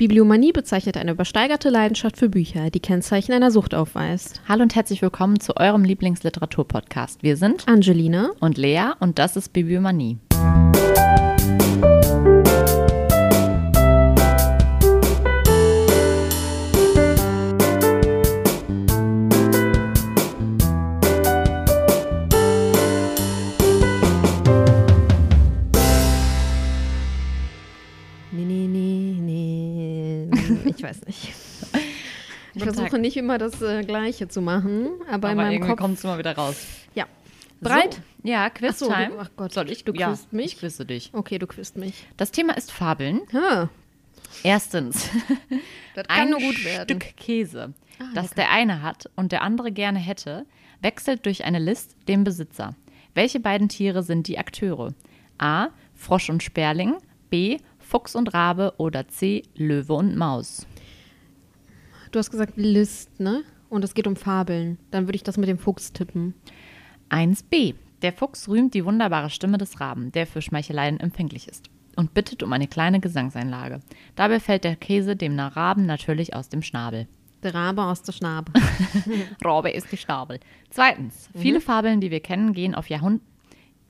Bibliomanie bezeichnet eine übersteigerte Leidenschaft für Bücher, die Kennzeichen einer Sucht aufweist. Hallo und herzlich willkommen zu eurem Lieblingsliteraturpodcast. Wir sind Angelina und Lea und das ist Bibliomanie. Weiß nicht. Ich Guten versuche Tag. nicht immer das äh, Gleiche zu machen, aber, in Aber meinem irgendwie Kopf. kommt es immer wieder raus. Ja. Bereit? So, ja, Ach so, Quiz-Time. ach Gott. Soll ich? Du ja, mich? Ich quizze dich. Okay, du quizst mich. Das Thema ist Fabeln. Ha, Erstens, das kann ein nur gut werden. Stück Käse, Ah, das lecker. der eine hat und der andere gerne hätte, wechselt durch eine List den Besitzer. Welche beiden Tiere sind die Akteure? A. Frosch und Sperling, B. Fuchs und Rabe oder C. Löwe und Maus. Du hast gesagt List, ne? Und es geht um Fabeln. Dann würde ich das mit dem Fuchs tippen. 1b. Der Fuchs rühmt die wunderbare Stimme des Raben, der für Schmeicheleien empfänglich ist, und bittet um eine kleine Gesangseinlage. Dabei fällt der Käse dem Raben natürlich aus dem Schnabel. Der Rabe aus der Schnabe. Rabe ist die Schnabel. Zweitens. Viele Fabeln, die wir kennen, gehen auf Jahrhund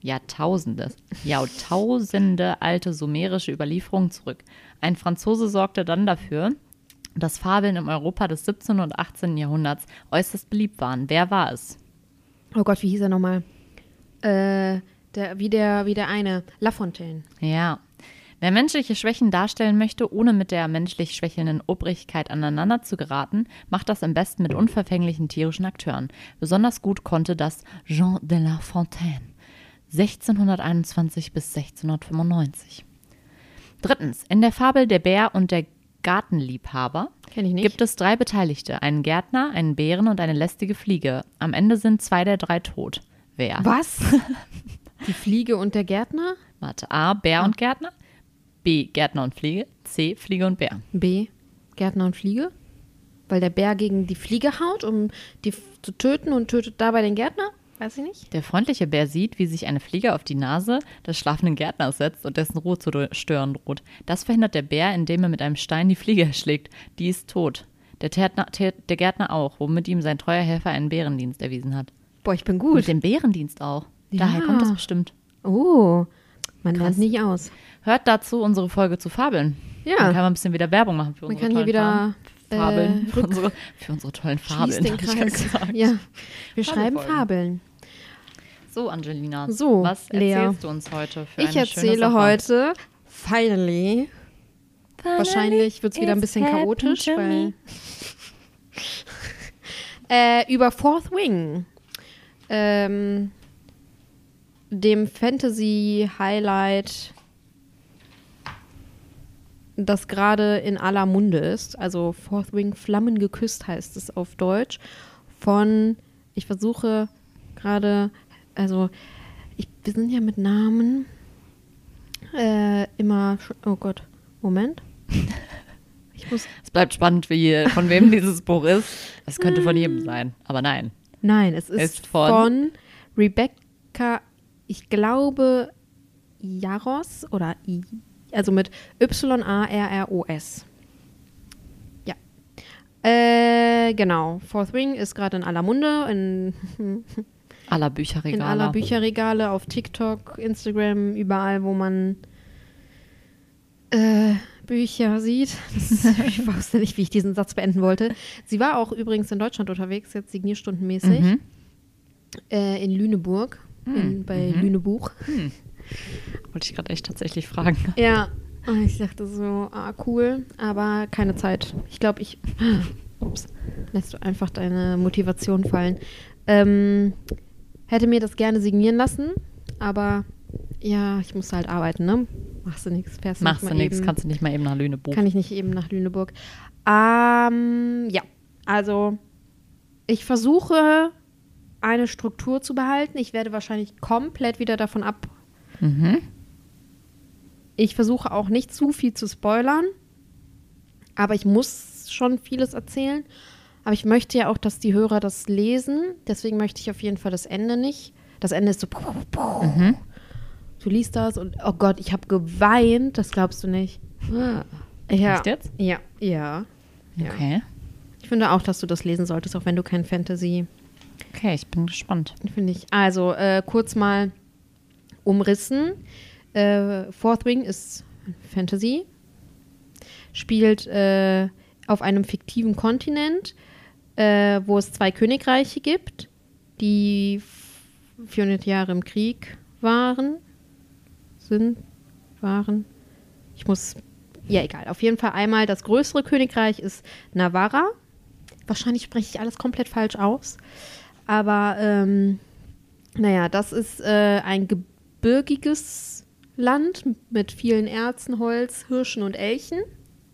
Jahrtausende, Jahrtausende alte sumerische Überlieferungen zurück. Ein Franzose sorgte dann dafür, dass Fabeln im Europa des 17. und 18. Jahrhunderts äußerst beliebt waren. Wer war es? Oh Gott, wie hieß er nochmal? Äh, der, wie, der, wie der eine. La Fontaine. Ja. Wer menschliche Schwächen darstellen möchte, ohne mit der menschlich schwächelnden Obrigkeit aneinander zu geraten, macht das am besten mit unverfänglichen tierischen Akteuren. Besonders gut konnte das Jean de La Fontaine. 1621 bis 1695. Drittens. In der Fabel Der Bär und der Gartenliebhaber Kenn ich nicht. gibt es drei Beteiligte. Einen Gärtner, einen Bären und eine lästige Fliege. Am Ende sind zwei der drei tot. Wer? Was? Die Fliege und der Gärtner? Warte. A. Bär und Gärtner. B. Gärtner und Fliege. C. Fliege und Bär. B. Gärtner und Fliege? Weil der Bär gegen die Fliege haut, um die zu töten und tötet dabei den Gärtner? Weiß ich nicht. Der freundliche Bär sieht, wie sich eine Fliege auf die Nase des schlafenden Gärtners setzt und dessen Ruhe zu stören droht. Das verhindert der Bär, indem er mit einem Stein die Fliege erschlägt. Die ist tot. Der, Tärtner, Tä- der Gärtner auch, womit ihm sein treuer Helfer einen Bärendienst erwiesen hat. Boah, ich bin Mit gut. dem Bärendienst auch. Ja. Daher kommt das bestimmt. Oh, man Krass. lernt nicht aus. Hört dazu unsere Folge zu Fabeln. Ja. Dann kann man ein bisschen wieder Werbung machen für Man unsere kann hier wieder Fabeln. äh, für, unsere, für unsere tollen Fabeln. den Kreis. gesagt. Ja, wir schreiben Fabelfolgen. Fabeln. So, Angelina. So, was Lea. erzählst du uns heute für Ich eine erzähle heute, finally, wahrscheinlich wird es wieder ein bisschen chaotisch, weil äh, über Fourth Wing, ähm, dem Fantasy-Highlight, das gerade in aller Munde ist. Also Fourth Wing Flammen geküsst heißt es auf Deutsch. Von, ich versuche gerade, also ich, wir sind ja mit Namen äh, immer, oh Gott, Moment. Ich muss, Es bleibt spannend, wie, von wem dieses Buch ist. Es könnte von jedem sein, aber nein. nein, es ist, Ist von- von, Rebecca, ich glaube, Jaros oder I, also mit Y-A-R-R-O-S. Ja. Äh, genau. Fourth Wing ist gerade in aller Munde, in, Aller in Bücherregale. aller Bücherregale, auf TikTok, Instagram, überall, wo man äh, Bücher sieht. Das, ich wusste nicht, wie ich diesen Satz beenden wollte. Sie war auch übrigens in Deutschland unterwegs, jetzt signierstundenmäßig, Mhm. äh, in Lüneburg, in, bei Lünebuch. Wollte ich gerade echt tatsächlich fragen. Ja, ich dachte so, ah, cool, aber keine Zeit. Ich glaube, ich. Ups, lässt du einfach deine Motivation fallen. Ähm, hätte mir das gerne signieren lassen, aber ja, ich muss halt arbeiten, ne? Machst du nichts, fährst Machst nicht du nichts, kannst du nicht mal eben nach Lüneburg. Kann ich nicht eben nach Lüneburg. Ähm, ja, also ich versuche eine Struktur zu behalten. Ich werde wahrscheinlich komplett wieder davon ab. Mhm. Ich versuche auch nicht zu viel zu spoilern, aber ich muss schon vieles erzählen. Aber ich möchte ja auch, dass die Hörer das lesen. Deswegen möchte ich auf jeden Fall das Ende nicht. Das Ende ist so. Mhm. Du liest das und oh Gott, ich habe geweint. Das glaubst du nicht. Ja. Echt jetzt? Ja, ja. ja. Okay. Ich finde auch, dass du das lesen solltest, auch wenn du kein Fantasy Okay, ich bin gespannt. Finde ich. Also äh, kurz mal umrissen. Äh, Fourth Wing ist Fantasy. Spielt äh, auf einem fiktiven Kontinent, äh, wo es zwei Königreiche gibt, die 400 Jahre im Krieg waren. Sind, waren. Ich muss. Ja, egal. Auf jeden Fall einmal das größere Königreich ist Navarra. Wahrscheinlich spreche ich alles komplett falsch aus. Aber ähm, naja, das ist äh, ein gebirgiges Land mit vielen Erzen, Holz, Hirschen und Elchen.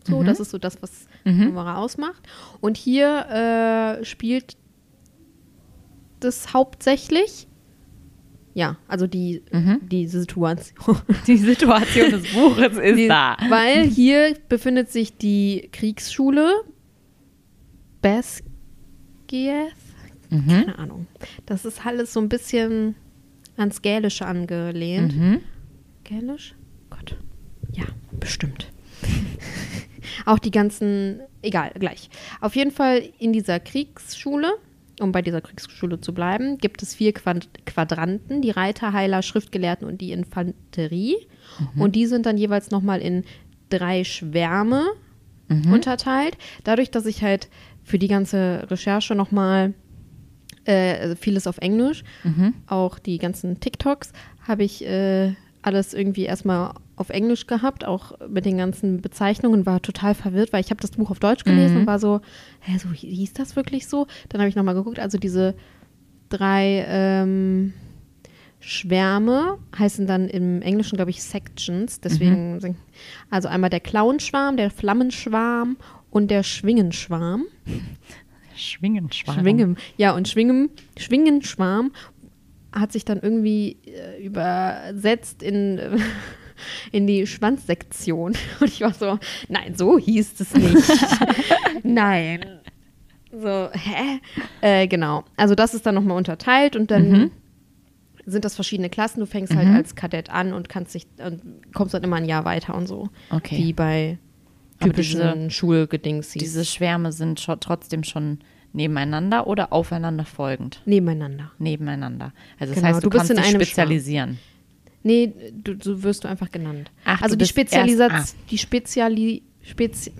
So, das ist so das, was Mhm. Navarra ausmacht. Und hier äh, spielt das hauptsächlich. Ja, also die, Mhm. die Situation. Die Situation des Buches ist Die, da. Weil hier befindet sich die Kriegsschule Basgiath. Mhm. Keine Ahnung. Das ist alles so ein bisschen ans Gälische angelehnt. Mhm. Gälisch? Gott. Ja, bestimmt. Auch die ganzen, egal, gleich. Auf jeden Fall in dieser Kriegsschule, um bei dieser Kriegsschule zu bleiben, gibt es vier Quad Quadranten, die Reiter, Heiler, Schriftgelehrten und die Infanterie. Und die sind dann jeweils nochmal in drei Schwärme unterteilt. Dadurch, dass ich halt für die ganze Recherche nochmal äh, also vieles auf Englisch, auch die ganzen TikToks, habe ich äh, alles irgendwie erstmal auf Englisch gehabt, auch mit den ganzen Bezeichnungen, war total verwirrt, weil ich habe das Buch auf Deutsch gelesen und war so, hä, so hieß das wirklich so? Dann habe ich nochmal geguckt, also diese drei ähm, Schwärme heißen dann im Englischen, glaube ich, Sections. Deswegen, sind- also einmal der Clownschwarm, der Flammenschwarm und der Schwingenschwarm. Schwingenschwarm. Schwingen. Ja, und Schwingen, Schwingenschwarm hat sich dann irgendwie äh, übersetzt in, in die Schwanzsektion. Und ich war so, nein, so hieß es nicht. nein. So, hä? Äh, genau. Also das ist dann nochmal unterteilt und dann Mhm. sind das verschiedene Klassen. Du fängst halt als Kadett an und kannst dich und kommst dann immer ein Jahr weiter und so. Okay. Wie bei typischen Schulgedings. Diese Schwärme sind schon, trotzdem schon nebeneinander oder aufeinander folgend? nebeneinander. Nebeneinander. Also das Genau, heißt, du, du kannst dich spezialisieren. Nee, du, so wirst du einfach genannt. Ach, also die bist Spezialisation, erst- die Speziali Spezi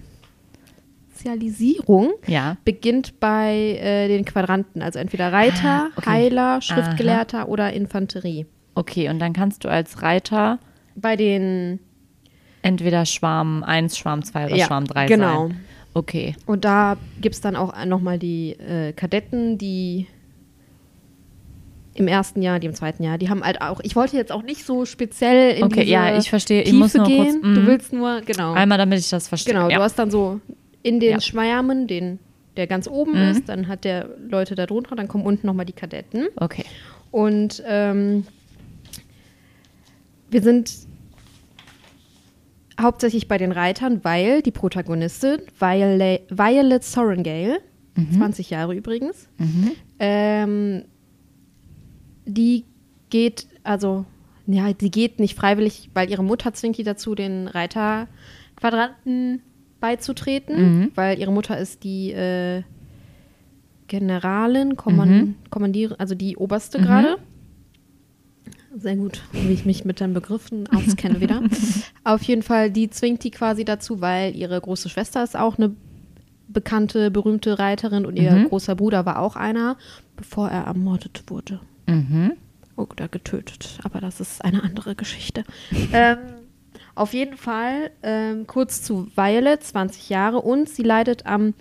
Spezialisierung Ja. beginnt bei äh, den Quadranten, also entweder Reiter, Ah, okay. Heiler, Schriftgelehrter oder Infanterie. Okay, und dann kannst du als Reiter Bei den entweder Schwarm 1, Schwarm 2 oder Ja, Schwarm 3 genau. sein. Okay. und da gibt es dann auch nochmal die äh, Kadetten, die im ersten Jahr, die im zweiten Jahr, die haben halt auch, ich wollte jetzt auch nicht so speziell in Okay, diese ja, ich verstehe. Ich Tiefe muss nur kurz- gehen. mm. du willst nur, genau. Einmal, damit ich das verstehe. Genau, ja. du hast dann so in den Ja. Schwärmen, den, der ganz oben Mhm. ist, dann hat der Leute da drunter, dann kommen unten nochmal die Kadetten. Okay. Und ähm, wir sind hauptsächlich bei den Reitern, weil die Protagonistin, Violet, Violet Sorrengale, 20 Jahre übrigens, Mhm. ähm, die geht, also, ja, die geht nicht freiwillig, weil ihre Mutter zwingt die dazu, den Reiterquadranten beizutreten, Mhm. weil ihre Mutter ist die äh, Generalin, Komman Kommandierin, also die Oberste gerade. Sehr gut, wie ich mich mit den Begriffen auskenne wieder. Auf jeden Fall, die zwingt die quasi dazu, weil ihre große Schwester ist auch eine bekannte, berühmte Reiterin und ihr Mhm. großer Bruder war auch einer, bevor er ermordet wurde. Mhm. Oder getötet. Aber das ist eine andere Geschichte. ähm, auf jeden Fall ähm, kurz zu Violet, 20 Jahre und sie leidet am.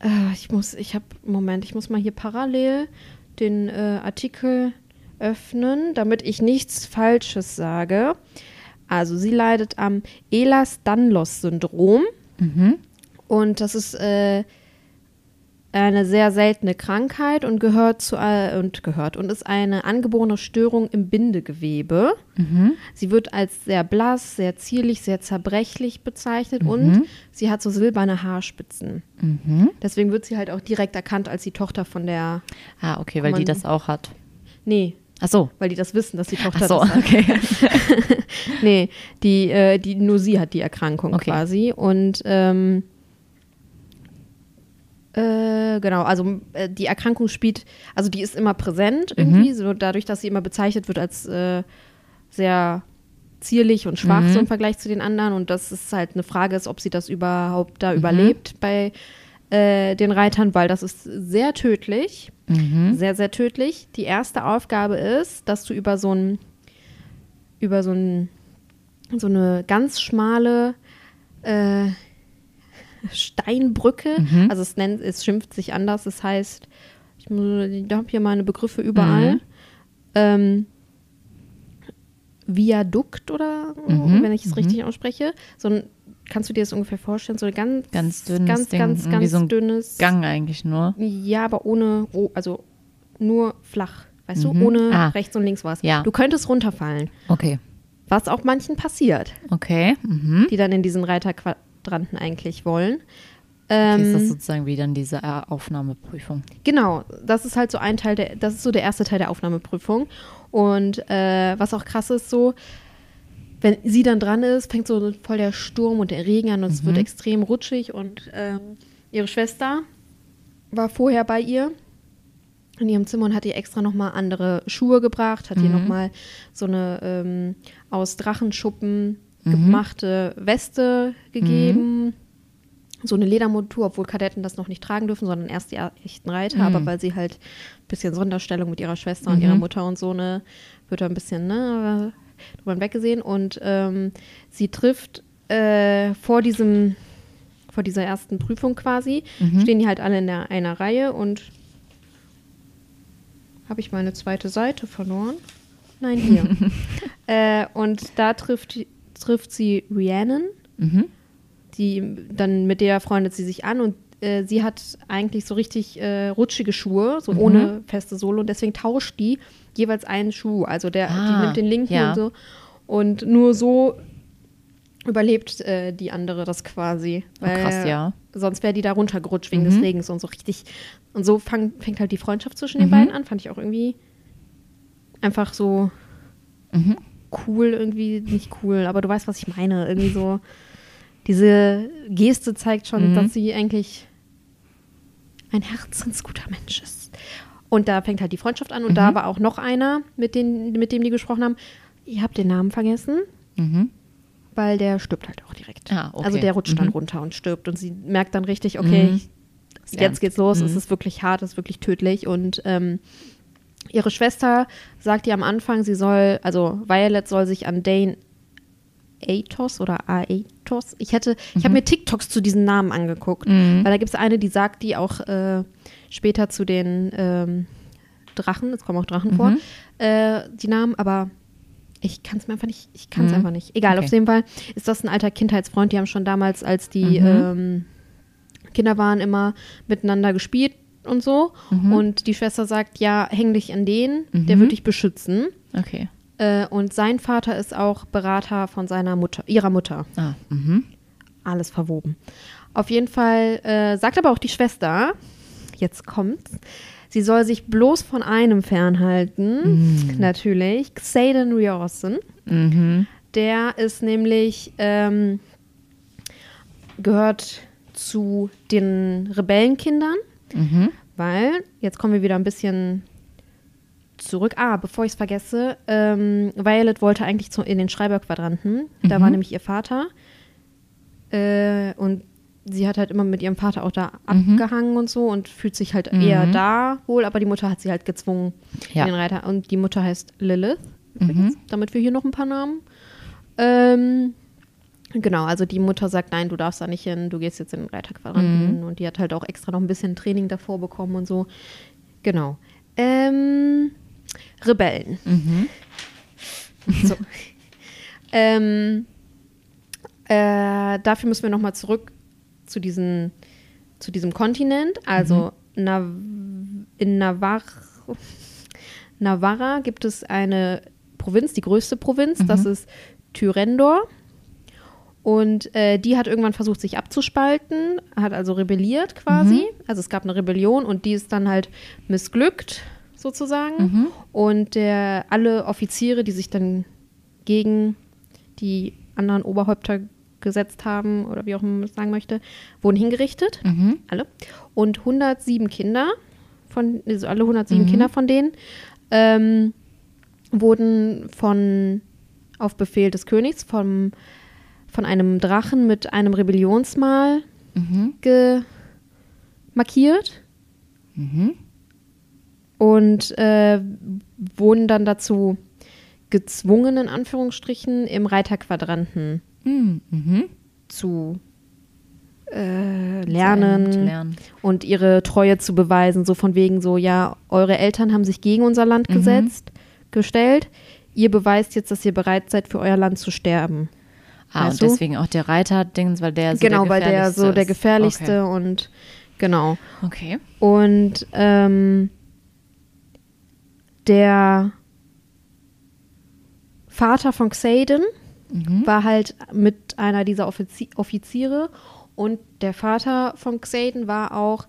Äh, ich muss, ich habe, Moment, ich muss mal hier parallel den äh, Artikel öffnen, damit ich nichts Falsches sage. Also sie leidet am Ehlers-Danlos-Syndrom. Mhm. Und das ist äh, eine sehr seltene Krankheit und gehört zu äh, und gehört und ist eine angeborene Störung im Bindegewebe. Mhm. Sie wird als sehr blass, sehr zierlich, sehr zerbrechlich bezeichnet und sie hat so silberne Haarspitzen. Mhm. Deswegen wird sie halt auch direkt erkannt als die Tochter von der. Ah, okay, weil die das auch hat. Nee, Ach so. weil die das wissen, dass die Tochter Ach so, das hat. okay. Nee, die, äh, die, nur sie hat die Erkrankung Okay. quasi. Und ähm, äh, genau, also äh, die Erkrankung spielt, also die ist immer präsent irgendwie, so dadurch, dass sie immer bezeichnet wird als äh, sehr zierlich und schwach so im Vergleich zu den anderen. Und das ist halt eine Frage ist, ob sie das überhaupt da überlebt bei äh, den Reitern, weil das ist sehr tödlich. Sehr, sehr tödlich. Die erste Aufgabe ist, dass du über so ein, über so ein, so eine ganz schmale Steinbrücke, also es nennt, es schimpft sich anders, es heißt, ich habe hier meine Begriffe überall. Ähm, Viadukt oder Mhm, wenn ich es richtig ausspreche. So ein, kannst du dir das ungefähr vorstellen? So ein ganz, Ganz dünnes ganz, Ding, ganz, irgendwie ganz so ein dünnes. Gang eigentlich nur. Ja, aber ohne, oh, also nur flach. Weißt Mhm. du, ohne Ah. rechts und links was. Ja. Du könntest runterfallen. Okay. Was auch manchen passiert, Okay. Mhm. die dann in diesen Reiterquadranten eigentlich wollen. Okay, ist Ähm, das sozusagen wie dann diese Aufnahmeprüfung? Genau, das ist halt so ein Teil der, das ist so der erste Teil der Aufnahmeprüfung. Und äh, was auch krass ist, so, wenn sie dann dran ist, fängt so voll der Sturm und der Regen an und es wird extrem rutschig und ähm, ihre Schwester war vorher bei ihr in ihrem Zimmer und hat ihr extra nochmal andere Schuhe gebracht, hat ihr nochmal so eine ähm, aus Drachenschuppen gemachte Weste gegeben so eine Ledermontur, obwohl Kadetten das noch nicht tragen dürfen, sondern erst die echten Reiter, aber weil sie halt ein bisschen Sonderstellung mit ihrer Schwester und ihrer Mutter und so, ne, wird da ein bisschen, ne, drüber weggesehen. Und ähm, sie trifft äh, vor diesem, vor dieser ersten Prüfung quasi, stehen die halt alle in der, einer Reihe und habe ich meine zweite Seite verloren? Nein, hier. äh, und da trifft, trifft sie Rhiannon Mhm. die dann mit der freundet sie sich an und äh, sie hat eigentlich so richtig äh, rutschige Schuhe, so ohne feste Sohle und deswegen tauscht die jeweils einen Schuh. Also der, die Ah, nimmt den linken ja. und so. Und nur so überlebt äh, die andere das quasi. Oh, krass, ja. Sonst wäre die da runtergerutscht wegen des Regens und so richtig. Und so fang, fängt halt die Freundschaft zwischen den beiden an. Fand ich auch irgendwie einfach so cool, irgendwie nicht cool, aber du weißt, was ich meine. Irgendwie so, diese Geste zeigt schon, dass sie eigentlich ein herzensguter Mensch ist. Und da fängt halt die Freundschaft an und da war auch noch einer, mit, den, mit dem die gesprochen haben. Ich habe den Namen vergessen, Mhm. weil der stirbt halt auch direkt. Ah, okay. Also der rutscht dann Mhm. runter und stirbt und sie merkt dann richtig, okay, Mhm. jetzt geht's los, Mhm. es ist wirklich hart, es ist wirklich tödlich und ähm, ihre Schwester sagt ihr am Anfang, sie soll, also Violet soll sich an Dane Atos oder Aetos. Ich hätte, ich habe mir TikToks zu diesen Namen angeguckt, Mhm. weil da gibt es eine, die sagt die auch äh, später zu den ähm, Drachen, es kommen auch Drachen vor, Mhm. äh, die Namen, aber ich kann es mir einfach nicht, ich kann es Mhm. einfach nicht. Egal, Okay. auf jeden Fall ist das ein alter Kindheitsfreund, die haben schon damals, als die Mhm. ähm, Kinder waren, immer miteinander gespielt und so. Mhm. Und die Schwester sagt, ja, häng dich an den, der wird dich beschützen. Okay. Äh, und sein Vater ist auch Berater von seiner Mutter, ihrer Mutter. Ah, mhm. Alles verwoben. Auf jeden Fall äh, sagt aber auch die Schwester, jetzt kommt's, sie soll sich bloß von einem fernhalten. Natürlich. Xaden Riorson. Mhm. Der ist nämlich, ähm, gehört zu den Rebellenkindern, Mhm. weil, jetzt kommen wir wieder ein bisschen zurück. Ah, bevor ich es vergesse, ähm, Violet wollte eigentlich zu, in den Schreiberquadranten. Da war nämlich ihr Vater. Äh, und sie hat halt immer mit ihrem Vater auch da abgehangen und so und fühlt sich halt eher da wohl, aber die Mutter hat sie halt gezwungen Ja. den Reiter. Und die Mutter heißt Lilith, übrigens, damit wir hier noch ein paar Namen. Ähm, genau, also die Mutter sagt, nein, du darfst da nicht hin, du gehst jetzt in den Reiterquadranten. Und die hat halt auch extra noch ein bisschen Training davor bekommen und so. Genau. Ähm, Rebellen. So. ähm, äh, dafür müssen wir nochmal zurück zu, diesen, zu diesem Kontinent. Also Nav in Navarra, Navarra gibt es eine Provinz, die größte Provinz, das ist Tyrendor. Und äh, die hat irgendwann versucht, sich abzuspalten, hat also rebelliert quasi. Also es gab eine Rebellion und die ist dann halt missglückt, sozusagen. Und der, alle Offiziere, die sich dann gegen die anderen Oberhäupter gesetzt haben oder wie auch man es sagen möchte, wurden hingerichtet. Mhm. Alle. Und 107 Kinder, von, also alle 107 Kinder von denen, ähm, wurden von, auf Befehl des Königs vom, von einem Drachen mit einem Rebellionsmal Mhm. markiert Mhm. und äh, wurden dann dazu gezwungen, in Anführungsstrichen, im Reiterquadranten Mhm. Mhm. zu äh, lernen Zu lernen. und ihre Treue zu beweisen. So von wegen so, ja, eure Eltern haben sich gegen unser Land Mhm. gesetzt, gestellt. Ihr beweist jetzt, dass ihr bereit seid, für euer Land zu sterben. Ah, und du? deswegen auch der Reiter-Dings, weil der so genau, der weil der so der ist. gefährlichste und genau. Okay. Und ähm, der Vater von Xaden Mhm. war halt mit einer dieser Offizi Offiziere und der Vater von Xaden war auch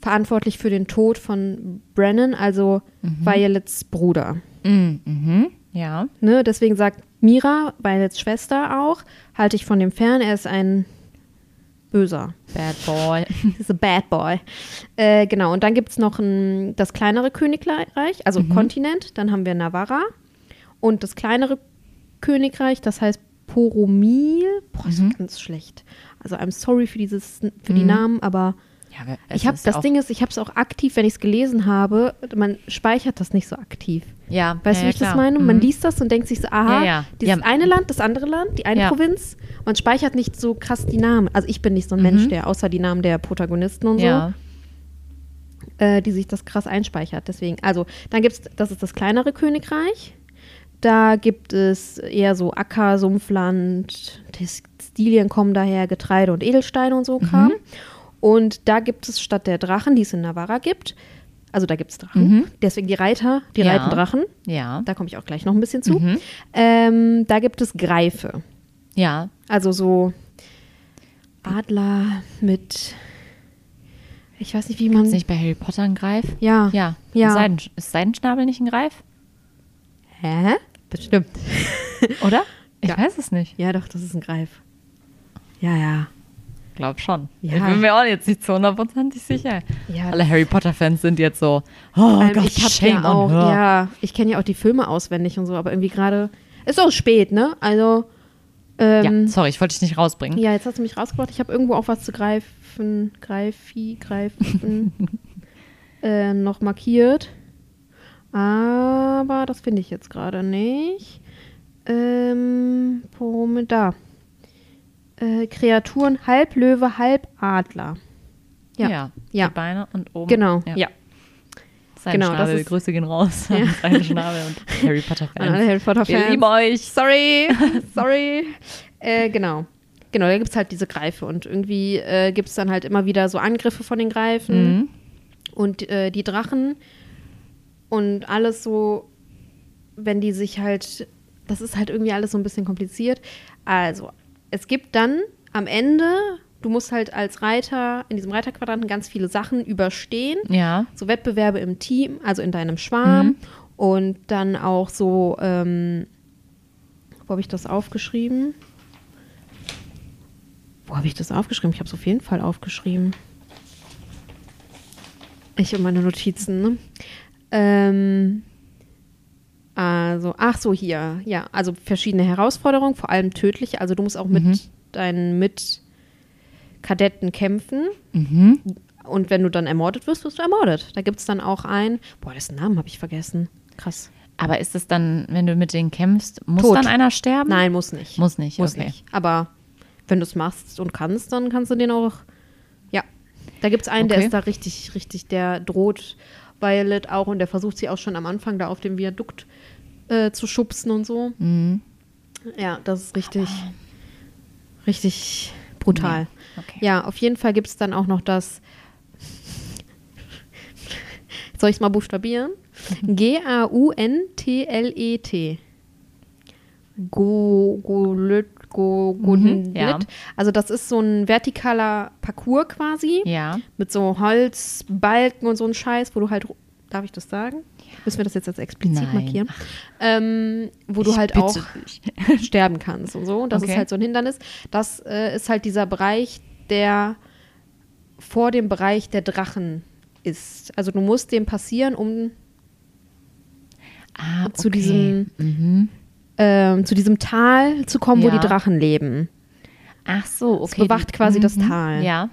verantwortlich für den Tod von Brennan, also Violets Bruder. Mhm. Mhm. Ja. Ne? Deswegen sagt Mira, Violets Schwester auch, halte ich von dem fern, er ist ein Böser. Bad Boy. He's a bad boy. Äh, genau, und dann gibt es noch ein, das kleinere Königreich, also Kontinent. Dann haben wir Navarra. Und das kleinere Königreich, das heißt Poromil. Boah, ist ganz schlecht. Also I'm sorry für, dieses, für die Namen, aber Ja, ich ist das Ding ist, ich habe es auch aktiv, wenn ich es gelesen habe, man speichert das nicht so aktiv. Ja, Weißt ja, du, wie ich das klar. meine? Mhm. Man liest das und denkt sich so, aha, dieses eine Land, das andere Land, die eine. Provinz. Man speichert nicht so krass die Namen. Also ich bin nicht so ein Mensch, der außer die Namen der Protagonisten und so Mhm. Äh, die sich das krass einspeichert. Deswegen, also, dann gibt es, das ist das kleinere Königreich. Da gibt es eher so Acker, Sumpfland, Textilien kommen daher, Getreide und Edelsteine und so Kram. Und da gibt es statt der Drachen, die es in Navarra gibt, also da gibt es Drachen, deswegen die Reiter, die Ja. reiten Drachen. Ja. Da komme ich auch gleich noch ein bisschen zu. Ähm, da gibt es Greife. Ja. Also so Adler mit, ich weiß nicht, wie man. Ist nicht bei Harry Potter ein Greif? Ja. Ja. Ja. Seiden, ist Seidenschnabel nicht ein Greif? Hä? Bestimmt. Oder? Ich Ja. weiß es nicht. Ja, doch, das ist ein Greif. Ja, ja. Glaub schon. Ja. Ich bin mir auch jetzt nicht zu hundertprozentig sicher. Ja, Alle Harry Potter-Fans sind jetzt so, oh Ähm, Gott, ich habe shame ja auch, on her. ja, ich kenne ja auch die Filme auswendig und so, aber irgendwie gerade ist auch spät, ne? Also Ja, ähm, sorry, ich wollte dich nicht rausbringen. ja, jetzt hast du mich rausgebracht. Ich habe irgendwo auch was zu greifen, greifi, greifen äh, noch markiert, aber das finde ich jetzt gerade nicht. Ähm, Pome- da. Äh, Kreaturen halb Löwe, halb Adler. Ja. ja. Ja. Die Beine und oben. Genau, ja. Seine Genau, das Schnabel, ist- Grüße gehen raus. Ja. Seine Schnabel und Harry Potter An alle Fans. Harry Potter Wir Fans. lieben euch. Sorry, sorry. äh, genau. Genau, da gibt es halt diese Greife und irgendwie äh, gibt es dann halt immer wieder so Angriffe von den Greifen Mhm. und äh, die Drachen und alles so, wenn die sich halt, das ist halt irgendwie alles so ein bisschen kompliziert. Also, es gibt dann am Ende, du musst halt als Reiter in diesem Reiterquadranten ganz viele Sachen überstehen Ja. so Wettbewerbe im Team, also in deinem Schwarm Mhm. und dann auch so, ähm, wo habe ich das aufgeschrieben? Wo habe ich das aufgeschrieben? Ich habe es auf jeden Fall aufgeschrieben. Ich und meine Notizen, ne? Ähm, also, ach so, hier, ja, also verschiedene Herausforderungen, vor allem tödliche. Also du musst auch mit deinen Mitkadetten kämpfen. Mhm. Und wenn du dann ermordet wirst, wirst du ermordet. Da gibt es dann auch einen, boah, dessen Namen habe ich vergessen. Krass. Aber ist es dann, wenn du mit denen kämpfst, muss Tot. dann einer sterben? Nein, muss nicht. Muss nicht, Muss okay. nicht. Aber wenn du es machst und kannst, dann kannst du den auch. Ja. Da gibt es einen, der Okay. ist da richtig, richtig, der droht Violet auch und der versucht sie auch schon am Anfang da auf dem Viadukt äh, zu schubsen und so. Mhm. Ja, das ist richtig, richtig brutal. Okay. Ja, auf jeden Fall gibt es dann auch noch das. Soll ich es mal buchstabieren? G-A-U-N-T-L-E-T. Go, Golet, Go, Golet. ja. Also, das ist so ein vertikaler Parcours quasi. Ja. Mit so Holzbalken und so ein Scheiß, wo du halt. Darf ich das sagen? Müssen wir das jetzt als explizit Nein. markieren? Ähm, wo du Ich halt bitte auch dich. sterben kannst und so. Und das Okay. ist halt so ein Hindernis. Das äh, ist halt dieser Bereich, der vor dem Bereich der Drachen ist. Also du musst dem passieren, um Ah, zu okay. diesem Mhm. ähm, zu diesem Tal zu kommen, wo Ja. die Drachen leben. Ach so, Es okay. bewacht quasi das Tal. Ja.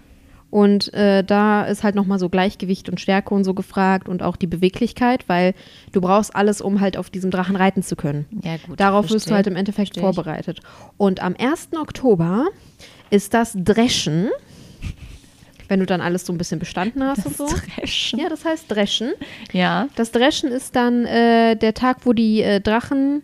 Und äh, da ist halt nochmal so Gleichgewicht und Stärke und so gefragt und auch die Beweglichkeit, weil du brauchst alles, um halt auf diesem Drachen reiten zu können. Ja, gut. Darauf wirst du halt im Endeffekt Verstehe vorbereitet. Und am 1. Oktober ist das Dreschen, wenn du dann alles so ein bisschen bestanden hast und so. Dreschen. Ja, das heißt Dreschen. Ja. Das Dreschen ist dann äh, der Tag, wo die äh, Drachen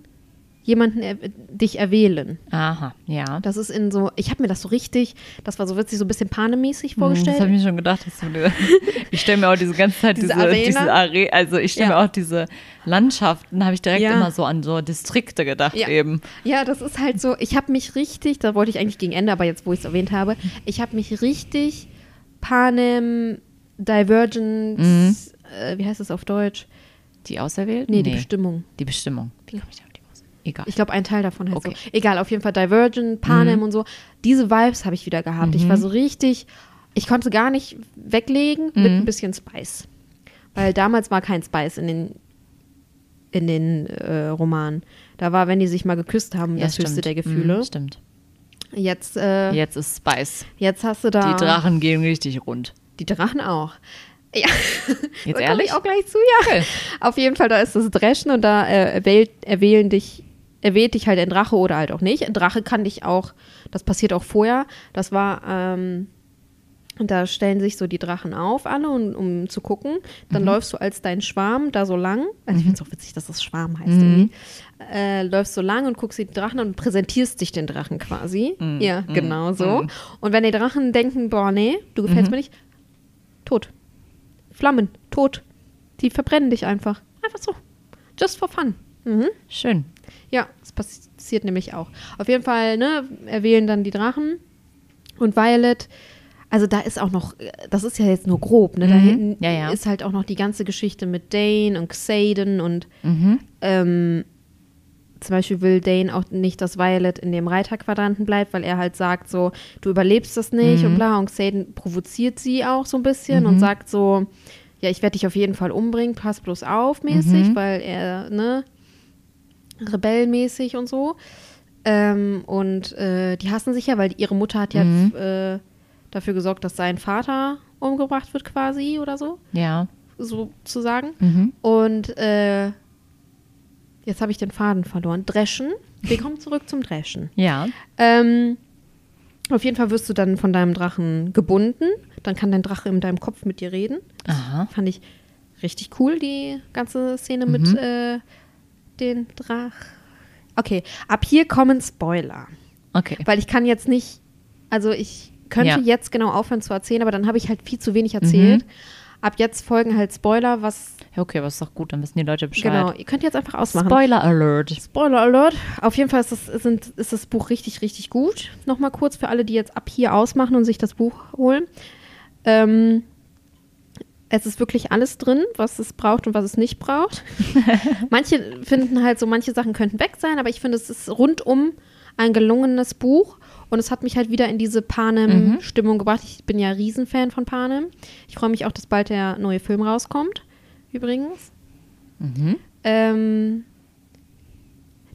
jemanden er dich erwählen. Aha, ja. Das ist in so, ich habe mir das so richtig, das war so witzig, so ein bisschen panemäßig Hm, Das vorgestellt. habe ich mir schon gedacht. Dir- ich stelle mir auch diese ganze Zeit Diese diese, Arena? diese Are also ich stelle Ja. mir auch diese Landschaften, habe ich direkt Ja. immer so an so Distrikte gedacht Ja. eben. Ja, das ist halt so, ich habe mich richtig, da wollte ich eigentlich gegen Ende, aber jetzt, wo ich es erwähnt habe, ich habe mich richtig Panem Divergent, Mhm. äh, wie heißt das auf Deutsch? Die Auserwählten? Nee, die Bestimmung. Die Bestimmung. Wie komme ich Aus? Egal. Ich glaube, ein Teil davon heißt Okay. so. Egal, auf jeden Fall Divergent, Panem und so. Diese Vibes habe ich wieder gehabt. Ich war so richtig, ich konnte gar nicht weglegen mit ein bisschen Spice. Weil damals war kein Spice in den, in den äh, Romanen. Da war, wenn die sich mal geküsst haben, das höchste der Gefühle. Mhm, stimmt. Jetzt, äh, Jetzt ist Spice. jetzt hast du da. Die Drachen gehen richtig rund. Die Drachen auch. Ja. Jetzt Da ehrlich? ich auch gleich zu, ja. Okay. Auf jeden Fall, da ist das Dreschen und da äh, erwählt, erwählen dich, erwählt dich halt ein Drache oder halt auch nicht. Ein Drache kann dich auch, das passiert auch vorher. Das war, ähm, da stellen sich so die Drachen auf, alle, um, um zu gucken. Dann Mhm. läufst du als dein Schwarm da so lang. Also ich finde es auch witzig, dass das Schwarm heißt irgendwie. Äh, läufst so lang und guckst die Drachen und präsentierst dich den Drachen quasi. Mhm. Ja, genau so. Und wenn die Drachen denken, boah, nee, du Mhm. gefällst mir nicht, tot. Flammen, tot. Die verbrennen dich einfach. Einfach so. Just for fun. Mhm. Schön. Ja, das passiert nämlich auch. Auf jeden Fall, ne, erwählen dann die Drachen und Violet. Also da ist auch noch, das ist ja jetzt nur grob, ne? Da Mhm. hinten Ja, ja. ist halt auch noch die ganze Geschichte mit Dane und Xaden und Mhm. ähm, zum Beispiel will Dane auch nicht, dass Violet in dem Reiterquadranten bleibt, weil er halt sagt so, du überlebst das nicht Mhm. und bla. Und Xaden provoziert sie auch so ein bisschen und sagt so, ja, ich werde dich auf jeden Fall umbringen, pass bloß auf mäßig, Mhm. weil er, ne, rebellmäßig und so. Ähm, und äh, die hassen sich ja, weil ihre Mutter hat ja Mhm. äh, dafür gesorgt, dass sein Vater umgebracht wird quasi oder so, Ja. sozusagen. Mhm. Und äh, jetzt habe ich den Faden verloren. Dreschen. Wir kommen zurück zum Dreschen. Ja. Ähm, auf jeden Fall wirst du dann von deinem Drachen gebunden. Dann kann dein Drache in deinem Kopf mit dir reden. Aha. Fand ich richtig cool, die ganze Szene Mhm. mit äh, den Drach. Okay, ab hier kommen Spoiler. Okay. Weil ich kann jetzt nicht, also ich könnte Ja. jetzt genau aufhören zu erzählen, aber dann habe ich halt viel zu wenig erzählt. Mhm. Ab jetzt folgen halt Spoiler, was, Ja, okay, aber ist doch gut, dann wissen die Leute Bescheid. genau, ihr könnt jetzt einfach ausmachen. Spoiler Alert. Spoiler Alert. Auf jeden Fall ist das, sind, ist das Buch richtig, richtig gut. Nochmal kurz für alle, die jetzt ab hier ausmachen und sich das Buch holen. Ähm, es ist wirklich alles drin, was es braucht und was es nicht braucht. manche finden halt so, manche Sachen könnten weg sein, aber ich finde, es ist rundum ein gelungenes Buch und es hat mich halt wieder in diese Panem-Stimmung gebracht. Ich bin ja Riesenfan von Panem. Ich freue mich auch, dass bald der neue Film rauskommt, übrigens. Mhm. Ähm,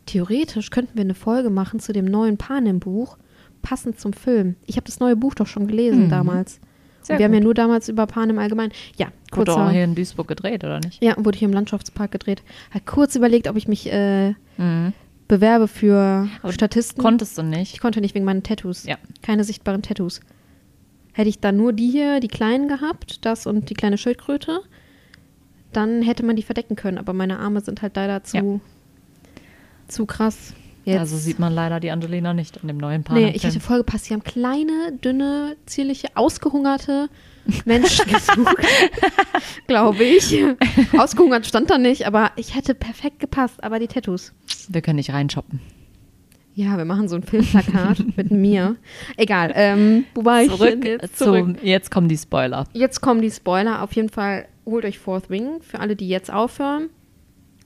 theoretisch könnten wir eine Folge machen zu dem neuen Panem-Buch, passend zum Film. Ich habe das neue Buch doch schon gelesen Mhm. damals. Sehr wir haben gut. ja nur damals über Panem allgemein. Ja, Wurde auch hier in Duisburg gedreht, oder nicht? ja, wurde hier im Landschaftspark gedreht. Hat kurz überlegt, ob ich mich äh, Mhm. bewerbe für Aber Statisten. Konntest du nicht? ich konnte nicht wegen meinen Tattoos. Ja. Keine sichtbaren Tattoos. Hätte ich dann nur die hier, die kleinen gehabt, das und die kleine Schildkröte, dann hätte man die verdecken können. Aber meine Arme sind halt leider zu, Ja. zu krass. Jetzt. Also sieht man leider die Angelina nicht in dem neuen Paar. Nee, ich hätte voll gepasst. Sie haben kleine, dünne, zierliche, ausgehungerte Menschen gesucht. Glaube ich. Ausgehungert stand da nicht, aber ich hätte perfekt gepasst. Aber die Tattoos. Wir können nicht reinshoppen. Ja, wir machen so ein Filmplakat mit mir. Egal. Ähm, wo war ich Zurück, jetzt? Zu, jetzt kommen die Spoiler. Jetzt kommen die Spoiler. Auf jeden Fall holt euch Fourth Wing. Für alle, die jetzt aufhören.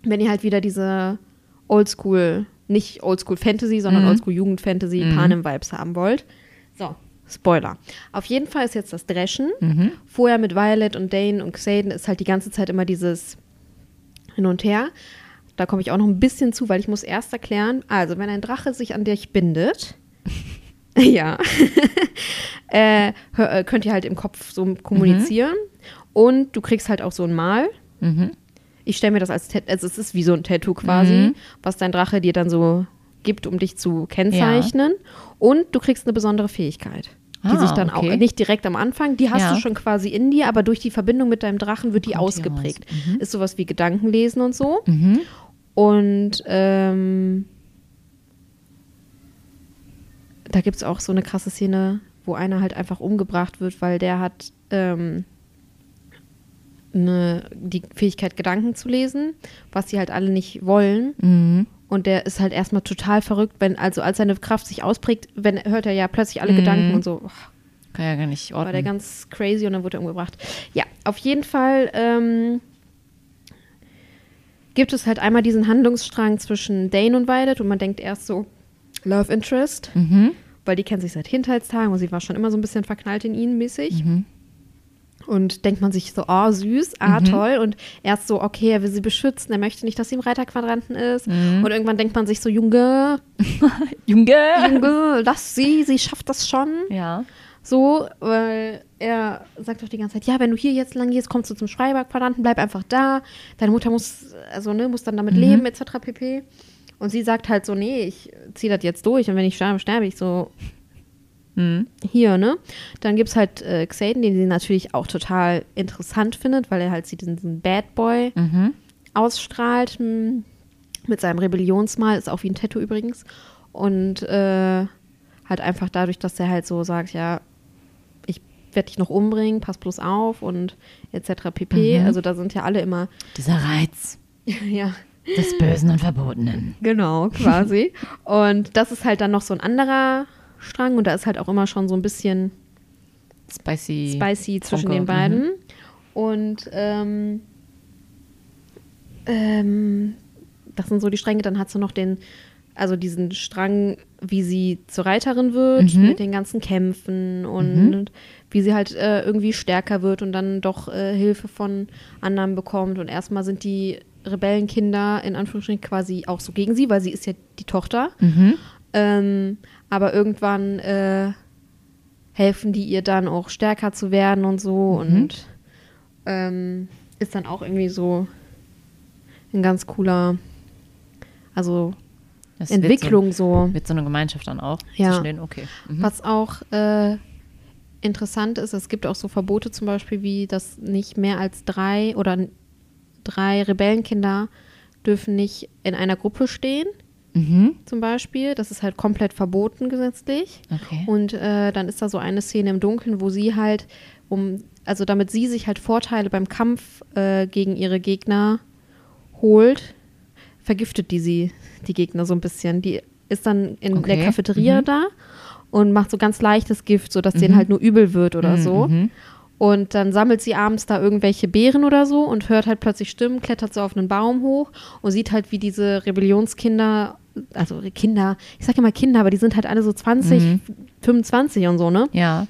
wenn ihr halt wieder diese Oldschool, nicht Oldschool Fantasy, sondern Mhm. Oldschool Jugend Fantasy Mhm. Panem Vibes haben wollt. So, Spoiler. Auf jeden Fall ist jetzt das Dreschen. Mhm. Vorher mit Violet und Dane und Xaden ist halt die ganze Zeit immer dieses Hin und Her. Da komme ich auch noch ein bisschen zu, weil ich muss erst erklären, also wenn ein Drache sich an dich bindet, ja, äh, äh, könnt ihr halt im Kopf so kommunizieren und du kriegst halt auch so ein Mal. Mhm. Ich stelle mir das als, Tat- also es ist wie so ein Tattoo quasi, Mhm. was dein Drache dir dann so gibt, um dich zu kennzeichnen. Und du kriegst eine besondere Fähigkeit, die Ah, sich dann okay. auch nicht direkt am Anfang, die hast Ja. du schon quasi in dir, aber durch die Verbindung mit deinem Drachen wird die Kommt ausgeprägt. Mhm. Ist sowas wie Gedankenlesen und so. Mhm. Und ähm, da gibt es auch so eine krasse Szene, wo einer halt einfach umgebracht wird, weil der hat ähm, eine, die Fähigkeit, Gedanken zu lesen, was sie halt alle nicht wollen. Mhm. Und der ist halt erstmal total verrückt, wenn, also als seine Kraft sich ausprägt, wenn, hört er ja plötzlich alle Mhm. Gedanken und so. Oh, Kann ja gar nicht war der ordnen. ganz crazy und dann wurde er umgebracht. Ja, auf jeden Fall ähm, gibt es halt einmal diesen Handlungsstrang zwischen Dane und Violet und man denkt erst so Love Interest, Mhm. weil die kennen sich seit Kindheitstagen und sie war schon immer so ein bisschen verknallt in ihn mäßig. Mhm. Und denkt man sich so, oh, süß, ah, Mhm. toll. Und erst so, okay, er will sie beschützen, er möchte nicht, dass sie im Reiterquadranten ist. Mhm. Und irgendwann denkt man sich so, Junge, Junge! Junge, lass sie, sie schafft das schon. Ja. So, weil er sagt doch die ganze Zeit, ja, wenn du hier jetzt lang gehst, kommst du zum Schreiberquadranten, bleib einfach da. Deine Mutter muss, also ne, muss dann damit Mhm. leben, etc. pp. Und sie sagt halt so, nee, ich ziehe das jetzt durch und wenn ich sterbe, sterbe ich so Mhm. hier, ne? Dann gibt es halt äh, Xaden, den sie natürlich auch total interessant findet, weil er halt sie diesen, diesen Bad Boy Mhm. ausstrahlt hm, mit seinem Rebellionsmal, ist auch wie ein Tattoo übrigens. Und äh, halt einfach dadurch, dass er halt so sagt, ja, ich werde dich noch umbringen, pass bloß auf und etc. pp. Mhm. Also da sind ja alle immer, Dieser Reiz ja, des Bösen und Verbotenen. genau, quasi. und das ist halt dann noch so ein anderer Strang und da ist halt auch immer schon so ein bisschen Spicy. spicy zwischen Funke, den beiden. Und ähm, ähm, das sind so die Stränge. Dann hat sie noch den, also diesen Strang, wie sie zur Reiterin wird, Mhm. mit den ganzen Kämpfen und wie sie halt äh, irgendwie stärker wird und dann doch äh, Hilfe von anderen bekommt. Und erstmal sind die Rebellenkinder in Anführungsstrichen quasi auch so gegen sie, weil sie ist ja die Tochter. Mhm. Ähm, aber irgendwann äh, helfen die ihr dann auch stärker zu werden und so Mhm. und ähm, ist dann auch irgendwie so ein ganz cooler, also Das wird Entwicklung so. So, wird so eine Gemeinschaft dann auch Ja. zwischen denen? Okay. Mhm. Was auch äh, interessant ist, es gibt auch so Verbote zum Beispiel, wie dass nicht mehr als drei oder drei Rebellenkinder dürfen nicht in einer Gruppe stehen, Mhm. zum Beispiel. Das ist halt komplett verboten gesetzlich. Okay. Und äh, dann ist da so eine Szene im Dunkeln, wo sie halt, um, also damit sie sich halt Vorteile beim Kampf äh, gegen ihre Gegner holt, vergiftet die sie, die Gegner so ein bisschen. Die ist dann in Okay. der Cafeteria Mhm. da und macht so ganz leichtes Gift, sodass Mhm. denen halt nur übel wird oder Mhm, so. mhm. Und dann sammelt sie abends da irgendwelche Beeren oder so und hört halt plötzlich Stimmen, klettert so auf einen Baum hoch und sieht halt, wie diese Rebellionskinder, also Kinder, ich sage immer Kinder, aber die sind halt alle so 20, Mhm. 25 und so, ne? Ja.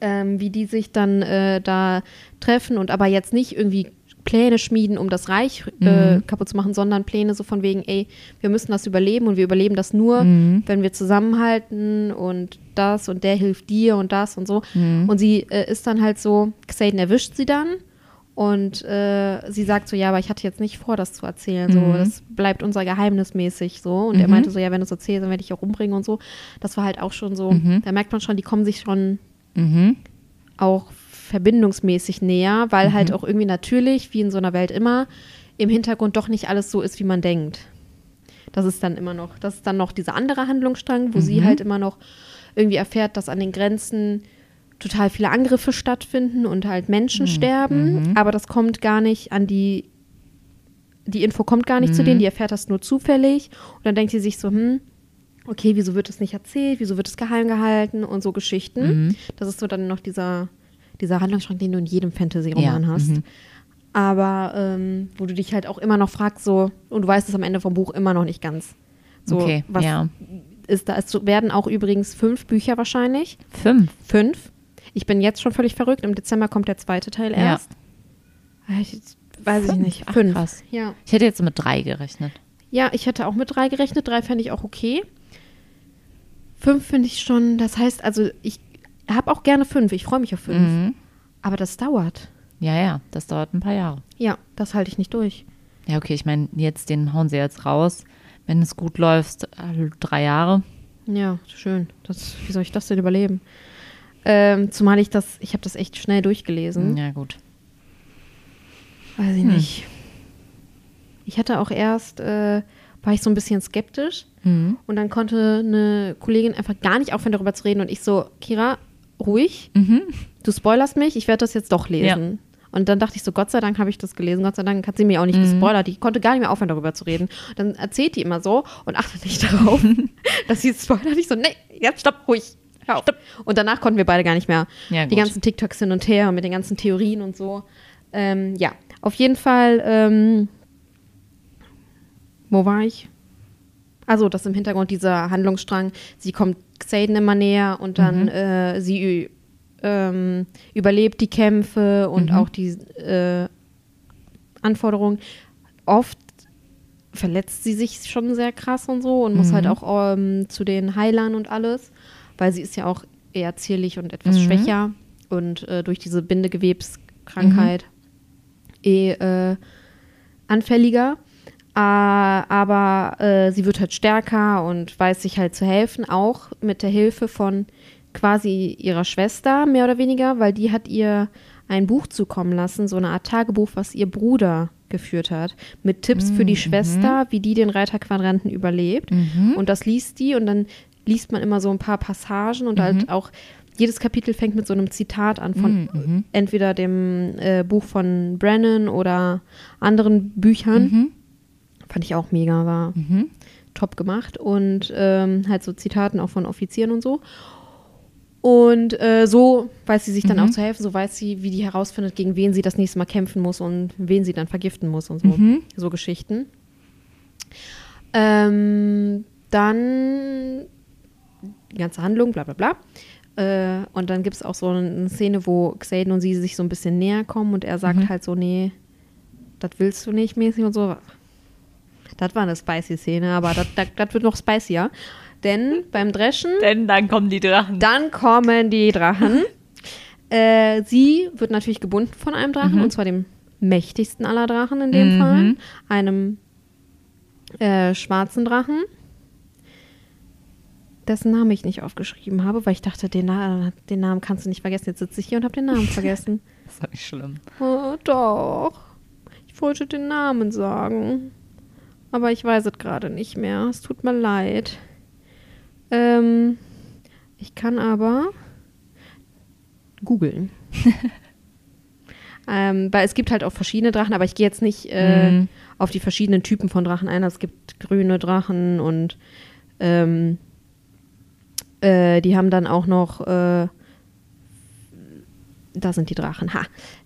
Ähm, wie die sich dann äh, da treffen und aber jetzt nicht irgendwie Pläne schmieden, um das Reich äh, Mhm. kaputt zu machen, sondern Pläne so von wegen, ey, wir müssen das überleben und wir überleben das nur, Mhm. wenn wir zusammenhalten und das und der hilft dir und das und so. Mhm. Und sie äh, ist dann halt so, Xaden erwischt sie dann und äh, sie sagt so, ja, aber ich hatte jetzt nicht vor, das zu erzählen. So, Mhm. das bleibt unser Geheimnis mäßig so. Und er Mhm. meinte so, ja, wenn du es erzählst, dann werde ich auch umbringen und so. Das war halt auch schon so, Mhm. da merkt man schon, die kommen sich schon Mhm. auch verbindungsmäßig näher, weil Mhm. halt auch irgendwie natürlich, wie in so einer Welt immer, im Hintergrund doch nicht alles so ist, wie man denkt. Das ist dann immer noch, das ist dann noch dieser andere Handlungsstrang, wo sie Mhm. halt immer noch irgendwie erfährt, dass an den Grenzen total viele Angriffe stattfinden und halt Menschen sterben, Mhm. aber das kommt gar nicht an die, die Info kommt gar nicht zu Mhm. denen, die erfährt das nur zufällig und dann denkt sie sich so, hm, okay, wieso wird das nicht erzählt, wieso wird es geheim gehalten und so Geschichten. Mhm. Das ist so dann noch dieser, dieser Handlungsstrang, den du in jedem Fantasy-Roman Ja, hast. mhm. aber ähm, wo du dich halt auch immer noch fragst, so, und du weißt es am Ende vom Buch immer noch nicht ganz. So, okay, was ja. ist da? Es werden auch übrigens fünf Bücher wahrscheinlich. Fünf. Fünf. Ich bin jetzt schon völlig verrückt. Im Dezember kommt der zweite Teil Ja. erst. Ich, weiß ich Fünf? nicht. Ach, Fünf. krass. Ja. Ich hätte jetzt mit drei gerechnet. Ja, ich hätte auch mit drei gerechnet. Drei fände ich auch okay. Fünf finde ich schon, das heißt, also ich habe auch gerne fünf. Ich freue mich auf fünf. Mhm. Aber das dauert. Ja, ja, das dauert ein paar Jahre. Ja, das halte ich nicht durch. Ja, okay, ich meine, jetzt den hauen sie jetzt raus. Wenn es gut läuft, äh, drei Jahre. Ja, schön. Das, wie soll ich das denn überleben? Ähm, zumal ich das, ich habe das echt schnell durchgelesen. Ja, gut. Weiß ich Hm. nicht. Ich hatte auch erst, äh, war ich so ein bisschen skeptisch Mhm. und dann konnte eine Kollegin einfach gar nicht aufhören, darüber zu reden und ich so, Kira, ruhig, Mhm. du spoilerst mich, ich werde das jetzt doch lesen. Und dann dachte ich so, Gott sei Dank habe ich das gelesen, Gott sei Dank hat sie mir auch nicht gespoilert, die konnte gar nicht mehr aufhören, darüber zu reden. Dann erzählt die immer so und achtet nicht darauf, dass sie es spoilert. Ich so, nee, jetzt stopp, ruhig, hör auf. Und danach konnten wir beide gar nicht mehr Ja, die ganzen TikToks hin und her mit den ganzen Theorien und so. Ähm, ja, auf jeden Fall, ähm, wo war ich? Also, das im Hintergrund dieser Handlungsstrang. Sie kommt Xaden immer näher und dann äh, sie ähm, überlebt die Kämpfe und auch die äh, Anforderungen. Oft verletzt sie sich schon sehr krass und so und muss halt auch ähm, zu den Heilern und alles, weil sie ist ja auch eher zierlich und etwas Mhm. schwächer und äh, durch diese Bindegewebskrankheit eh äh, anfälliger. Aber äh, sie wird halt stärker und weiß sich halt zu helfen, auch mit der Hilfe von quasi ihrer Schwester, mehr oder weniger, weil die hat ihr ein Buch zukommen lassen, so eine Art Tagebuch, was ihr Bruder geführt hat, mit Tipps für die Schwester, wie die den Reiterquadranten überlebt. Und das liest die und dann liest man immer so ein paar Passagen und halt auch jedes Kapitel fängt mit so einem Zitat an von entweder dem äh, Buch von Brennan oder anderen Büchern. Fand ich auch mega, war top gemacht. Und ähm, halt so Zitaten auch von Offizieren und so. Und äh, so weiß sie sich dann auch zu helfen, so weiß sie, wie die herausfindet, gegen wen sie das nächste Mal kämpfen muss und wen sie dann vergiften muss und so. So Geschichten. Ähm, dann die ganze Handlung, bla bla bla. Äh, und dann gibt es auch so eine Szene, wo Xaden und sie sich so ein bisschen näher kommen und er sagt halt so, nee, das willst du nicht mäßig und so. Das war eine spicy Szene, aber das- wird noch spicier. Denn beim Dreschen Denn dann kommen die Drachen. dann kommen die Drachen. äh, sie wird natürlich gebunden von einem Drachen, und zwar dem mächtigsten aller Drachen in dem Mhm. Fall. Einem äh, schwarzen Drachen. Dessen Namen ich nicht aufgeschrieben habe, weil ich dachte, den, Na den Namen kannst du nicht vergessen. Jetzt sitze ich hier und habe den Namen vergessen. Das ist nicht schlimm. Oh, doch. Ich wollte den Namen sagen. Aber ich weiß es gerade nicht mehr. Es tut mir leid. Ähm, ich kann aber googeln. ähm, weil es gibt halt auch verschiedene Drachen, aber ich gehe jetzt nicht äh, Mhm. auf die verschiedenen Typen von Drachen ein. Es gibt grüne Drachen und ähm, äh, die haben dann auch noch äh, da sind die Drachen, ha.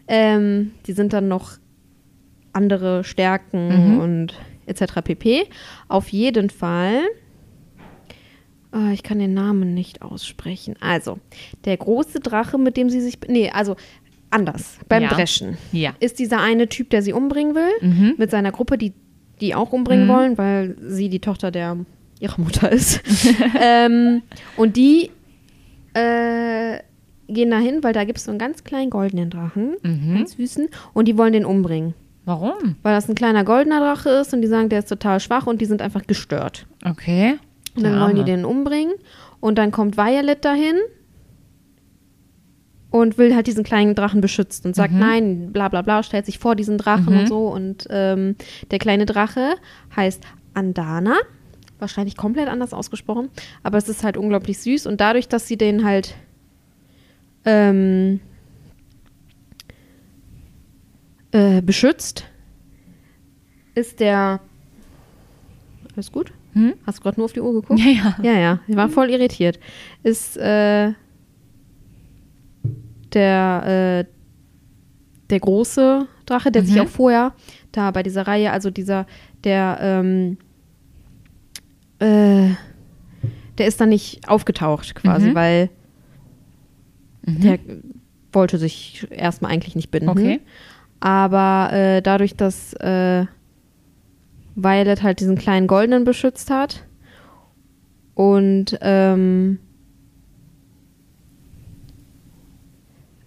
Ähm, die sind dann noch andere Stärken Mhm. und etc. pp. Auf jeden Fall. Ah, ich kann den Namen nicht aussprechen. Also, der große Drache, mit dem sie sich. Nee, also anders. Beim Ja. Dreschen Ja. ist dieser eine Typ, der sie umbringen will, Mhm. mit seiner Gruppe, die die auch umbringen wollen, weil sie die Tochter der ihrer Mutter ist. ähm, und die äh, gehen dahin, weil da gibt es so einen ganz kleinen goldenen Drachen, Mhm. ganz süßen, und die wollen den umbringen. Warum? Weil das ein kleiner goldener Drache ist und die sagen, der ist total schwach und die sind einfach gestört. Okay. Und dann wollen die Arme. den umbringen und dann kommt Violet dahin und will halt diesen kleinen Drachen beschützen und sagt, Mhm. nein, bla bla bla, stellt sich vor diesen Drachen und so. Und ähm, der kleine Drache heißt Andana. Wahrscheinlich komplett anders ausgesprochen, aber es ist halt unglaublich süß und dadurch, dass sie den halt ähm, äh, beschützt, ist der. Alles gut? Hm? Hast du gerade nur auf die Uhr geguckt? Ja, ja. Ja, ja. Ich war voll irritiert. Ist äh, der, äh, der große Drache, der sich auch vorher da bei dieser Reihe, also dieser, der, ähm, äh, der ist dann nicht aufgetaucht quasi, Mhm. weil der wollte sich erstmal eigentlich nicht binden. Okay. Aber äh, dadurch, dass äh, Violet halt diesen kleinen goldenen beschützt hat und ähm,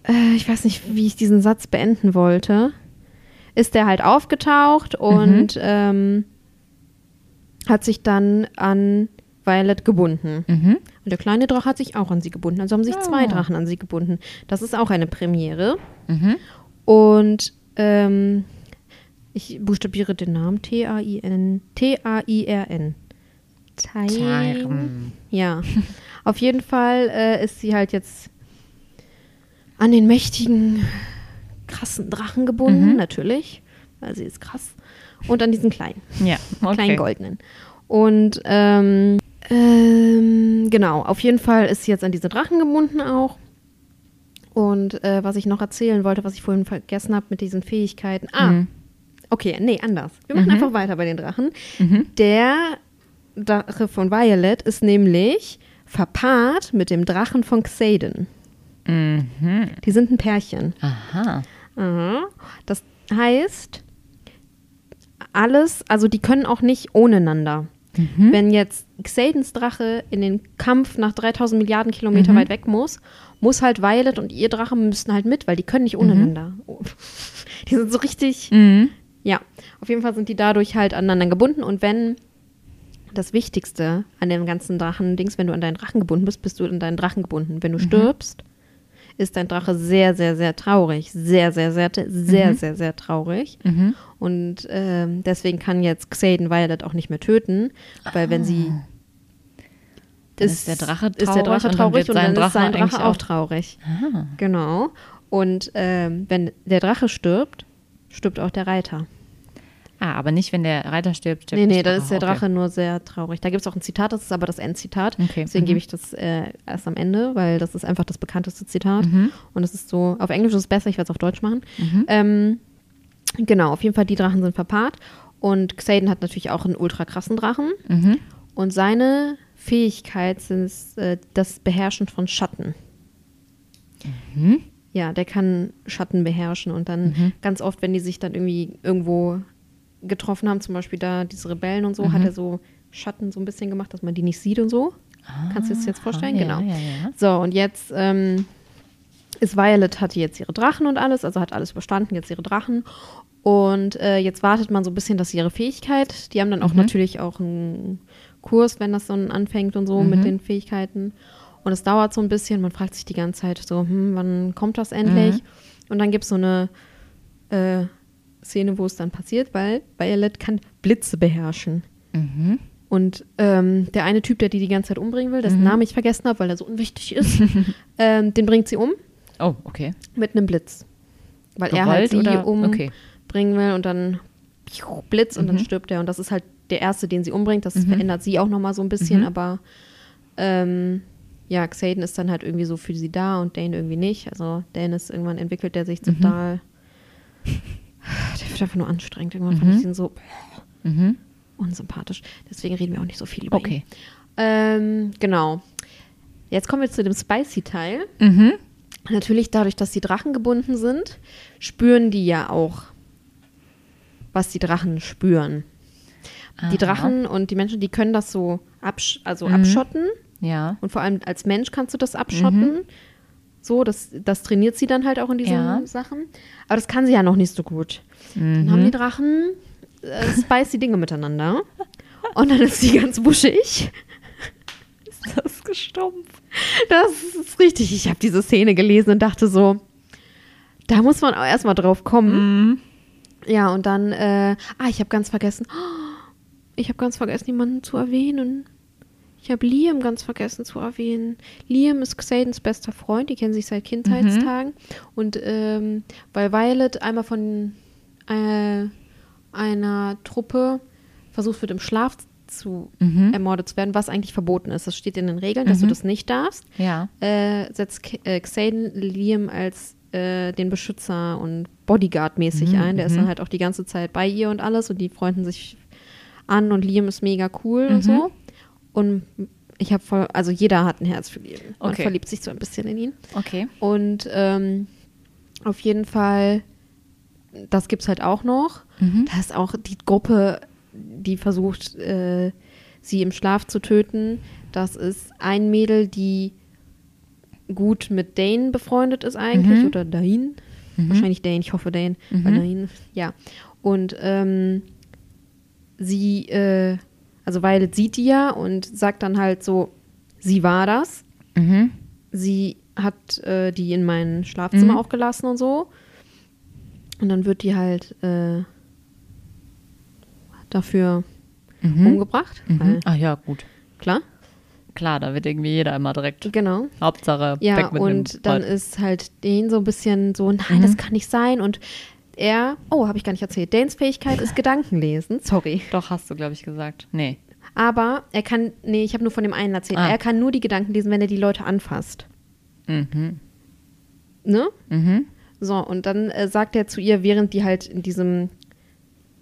äh, ich weiß nicht, wie ich diesen Satz beenden wollte, ist der halt aufgetaucht und ähm, hat sich dann an Violet gebunden. Mhm. Und der kleine Drache hat sich auch an sie gebunden. Also haben sich zwei Oh. Drachen an sie gebunden. Das ist auch eine Premiere. Mhm. Und ähm, ich buchstabiere den Namen T-A-I-N. T-A-I-R-N. Tyr- Tyren. Ja. Auf jeden Fall äh, ist sie halt jetzt an den mächtigen, krassen Drachen gebunden, Mhm. natürlich. Weil sie ist krass. Und an diesen kleinen Ja, okay. kleinen goldenen. Und ähm, ähm, genau, auf jeden Fall ist sie jetzt an diese Drachen gebunden auch. Und äh, was ich noch erzählen wollte, was ich vorhin vergessen habe mit diesen Fähigkeiten. Ah, Mhm. okay, nee, anders. Wir machen Mhm. einfach weiter bei den Drachen. Mhm. Der Drache von Violet ist nämlich verpaart mit dem Drachen von Xaden. Mhm. Die sind ein Pärchen. Aha. Aha. Das heißt, alles, also die können auch nicht ohneinander. Mhm. Wenn jetzt Xadens Drache in den Kampf nach 3000 Milliarden Kilometer Mhm. weit weg muss, muss halt Violet und ihr Drache müssen halt mit, weil die können nicht ohneinander. Oh. Die sind so richtig, Mhm. ja, auf jeden Fall sind die dadurch halt aneinander gebunden und wenn das Wichtigste an dem ganzen Drachen-Dings, wenn du an deinen Drachen gebunden bist, bist du an deinen Drachen gebunden. Wenn du stirbst, ist dein Drache sehr, sehr, sehr traurig. Sehr, sehr, sehr, sehr, sehr, sehr traurig. Mhm. Und ähm, deswegen kann jetzt Xaden Violet auch nicht mehr töten, weil wenn sie Dann ist der Drache ist der traurig Drache und dann traurig und sein dann ist sein Drache auch auch- traurig. Ah. Genau. Und ähm, wenn der Drache stirbt, stirbt auch der Reiter. Ah, aber nicht, wenn der Reiter stirbt. stirbt Nee, nee, da ist der Okay. Drache nur sehr traurig. Da gibt es auch ein Zitat, das ist aber das Endzitat. Okay, Deswegen mhm. gebe ich das äh, erst am Ende, weil das ist einfach das bekannteste Zitat. Mhm. Und es ist so, auf Englisch ist es besser, ich werde es auf Deutsch machen. Mhm. Ähm, genau, auf jeden Fall, die Drachen sind verpaart. Und Xaden hat natürlich auch einen ultra krassen Drachen. Mhm. Und seine Fähigkeit sind äh, das Beherrschen von Schatten. Mhm. Ja, der kann Schatten beherrschen und dann Mhm. ganz oft, wenn die sich dann irgendwie irgendwo getroffen haben, zum Beispiel da diese Rebellen und so, Mhm. hat er so Schatten so ein bisschen gemacht, dass man die nicht sieht und so. Kannst du dir das jetzt vorstellen? Ah, genau. Ja, ja, ja. So, und jetzt ähm, ist Violet, hatte jetzt ihre Drachen und alles, also hat alles überstanden, jetzt ihre Drachen. Und äh, jetzt wartet man so ein bisschen, dass sie ihre Fähigkeit, die haben dann auch Mhm. natürlich auch einen Kurs, wenn das dann anfängt und so Mhm. mit den Fähigkeiten. Und es dauert so ein bisschen, man fragt sich die ganze Zeit so, hm, wann kommt das endlich? Mhm. Und dann gibt es so eine äh, Szene, wo es dann passiert, weil Violet kann Blitze beherrschen. Mhm. Und ähm, der eine Typ, der die die ganze Zeit umbringen will, dessen Mhm. Namen ich vergessen habe, weil er so unwichtig ist, ähm, den bringt sie um Oh, okay. mit einem Blitz. Weil er halt sie oder? umbringen Okay. will und dann piu, Blitz und dann Mhm. stirbt er. Und das ist halt der erste, den sie umbringt. Das Mhm. verändert sie auch nochmal so ein bisschen, Mhm. aber ähm, ja, Xaden ist dann halt irgendwie so für sie da und Dane irgendwie nicht. Also Dane ist irgendwann entwickelt der sich Mhm. total. Der wird einfach nur anstrengend. Irgendwann fand Mhm. ich ihn so Mhm. unsympathisch. Deswegen reden wir auch nicht so viel über ihn. Okay. Ähm, genau. Jetzt kommen wir zu dem Spicy-Teil. Mhm. Natürlich, dadurch, dass die Drachen gebunden sind, spüren die ja auch, was die Drachen spüren. Die Aha. Drachen und die Menschen, die können das so absch also Mhm. abschotten. Ja. Und vor allem als Mensch kannst du das abschotten. So, das, das trainiert sie dann halt auch in diesen Ja. Sachen. Aber das kann sie ja noch nicht so gut. Dann Mhm. haben die Drachen äh, spicy Dinge miteinander. Und dann ist sie ganz wuschig. Ist das gestumpft? Das ist richtig. Ich habe diese Szene gelesen und dachte so, da muss man auch erstmal drauf kommen. Mhm. Ja, und dann, äh, ah, ich habe ganz vergessen, ich habe ganz vergessen, jemanden zu erwähnen. Ich habe Liam ganz vergessen zu erwähnen. Liam ist Xadens bester Freund, die kennen sich seit Kindheitstagen. Und ähm, weil Violet einmal von äh, einer Truppe versucht wird, im Schlaf zu Mhm. ermordet zu werden, was eigentlich verboten ist. Das steht in den Regeln, dass du Mhm. das nicht darfst Ja. äh, setzt K äh, Xaden Liam als äh, den Beschützer und Bodyguard-mäßig Mhm, ein. Der ist mhm. dann halt auch die ganze Zeit bei ihr und alles und die freunden sich an und Liam ist mega cool und Mhm. so. Und ich habe voll, also jeder hat ein Herz für Liam. Man Okay. verliebt sich so ein bisschen in ihn. Okay. Und ähm, auf jeden Fall, das gibt's halt auch noch. Mhm. Da ist auch die Gruppe, die versucht, äh, sie im Schlaf zu töten. Das ist ein Mädel, die gut mit Dane befreundet ist eigentlich. Mhm. Oder Dane. Wahrscheinlich Dane, ich hoffe Dane. Weil Dane, ja. Und ähm, sie, äh, also Violet sieht die ja und sagt dann halt so, sie war das Mhm. sie hat äh, die in mein Schlafzimmer Mhm. auch gelassen und so. Und dann wird die halt äh, dafür Mhm. umgebracht. Mhm. Ah ja, gut. klar, Klar, da wird irgendwie jeder immer direkt. genau. Hauptsache Ja, weg mit und dann ist halt den so ein bisschen so, nein, Mhm. das kann nicht sein. Und er, oh, habe ich gar nicht erzählt, Danes Fähigkeit ist Gedankenlesen, sorry. Doch, hast du, glaube ich, gesagt. Nee. Aber er kann, nee, ich habe nur von dem einen erzählt, Ah. er kann nur die Gedanken lesen, wenn er die Leute anfasst. Mhm. Ne? Mhm. So, und dann äh, sagt er zu ihr, während die halt in diesem,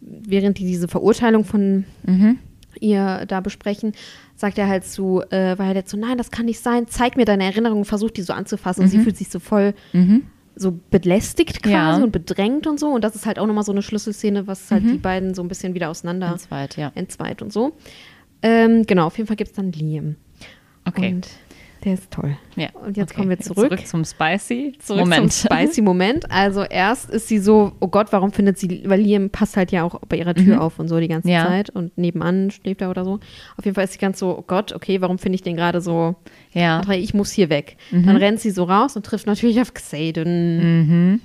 während die diese Verurteilung von Mhm. ihr da besprechen, sagt er halt zu, äh, weil er jetzt so, nein, das kann nicht sein, zeig mir deine Erinnerungen, versuch die so anzufassen. Und sie fühlt sich so voll Mhm. So belästigt quasi Ja. und bedrängt und so. Und das ist halt auch nochmal so eine Schlüsselszene, was halt die beiden so ein bisschen wieder auseinander Ganz weit, ja. entzweit und so. Ähm, genau, auf jeden Fall gibt es dann Liam. Okay. Und der ist toll. ja. und jetzt okay. kommen wir zurück. Zurück zum Spicy. Zurück Moment. zum spicy Moment. Also erst ist sie so, oh Gott, warum findet sie, weil Liam passt halt ja auch bei ihrer Tür Mhm. auf und so die ganze Ja. Zeit und nebenan schläft er oder so. Auf jeden Fall ist sie ganz so, oh Gott, okay, warum finde ich den gerade so, Ja. Ich muss hier weg. Dann rennt sie so raus und trifft natürlich auf Xaden. Mhm.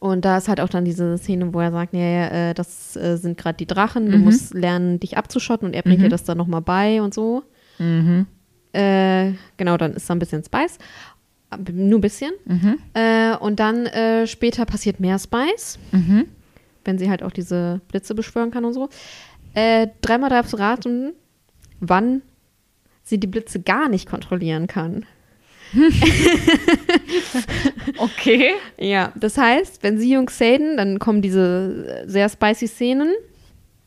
Und da ist halt auch dann diese Szene, wo er sagt, ja, äh, das äh, sind gerade die Drachen, du Mhm. musst lernen, dich abzuschotten und er bringt Mhm. dir das dann nochmal bei und so. Mhm. Äh, genau, dann ist da ein bisschen Spice. Nur ein bisschen. Mhm. Äh, und dann äh, später passiert mehr Spice, Mhm. wenn sie halt auch diese Blitze beschwören kann und so. Äh, dreimal darfst du raten, wann sie die Blitze gar nicht kontrollieren kann. Okay. Ja, das heißt, wenn sie und Xaden, dann kommen diese sehr spicy Szenen.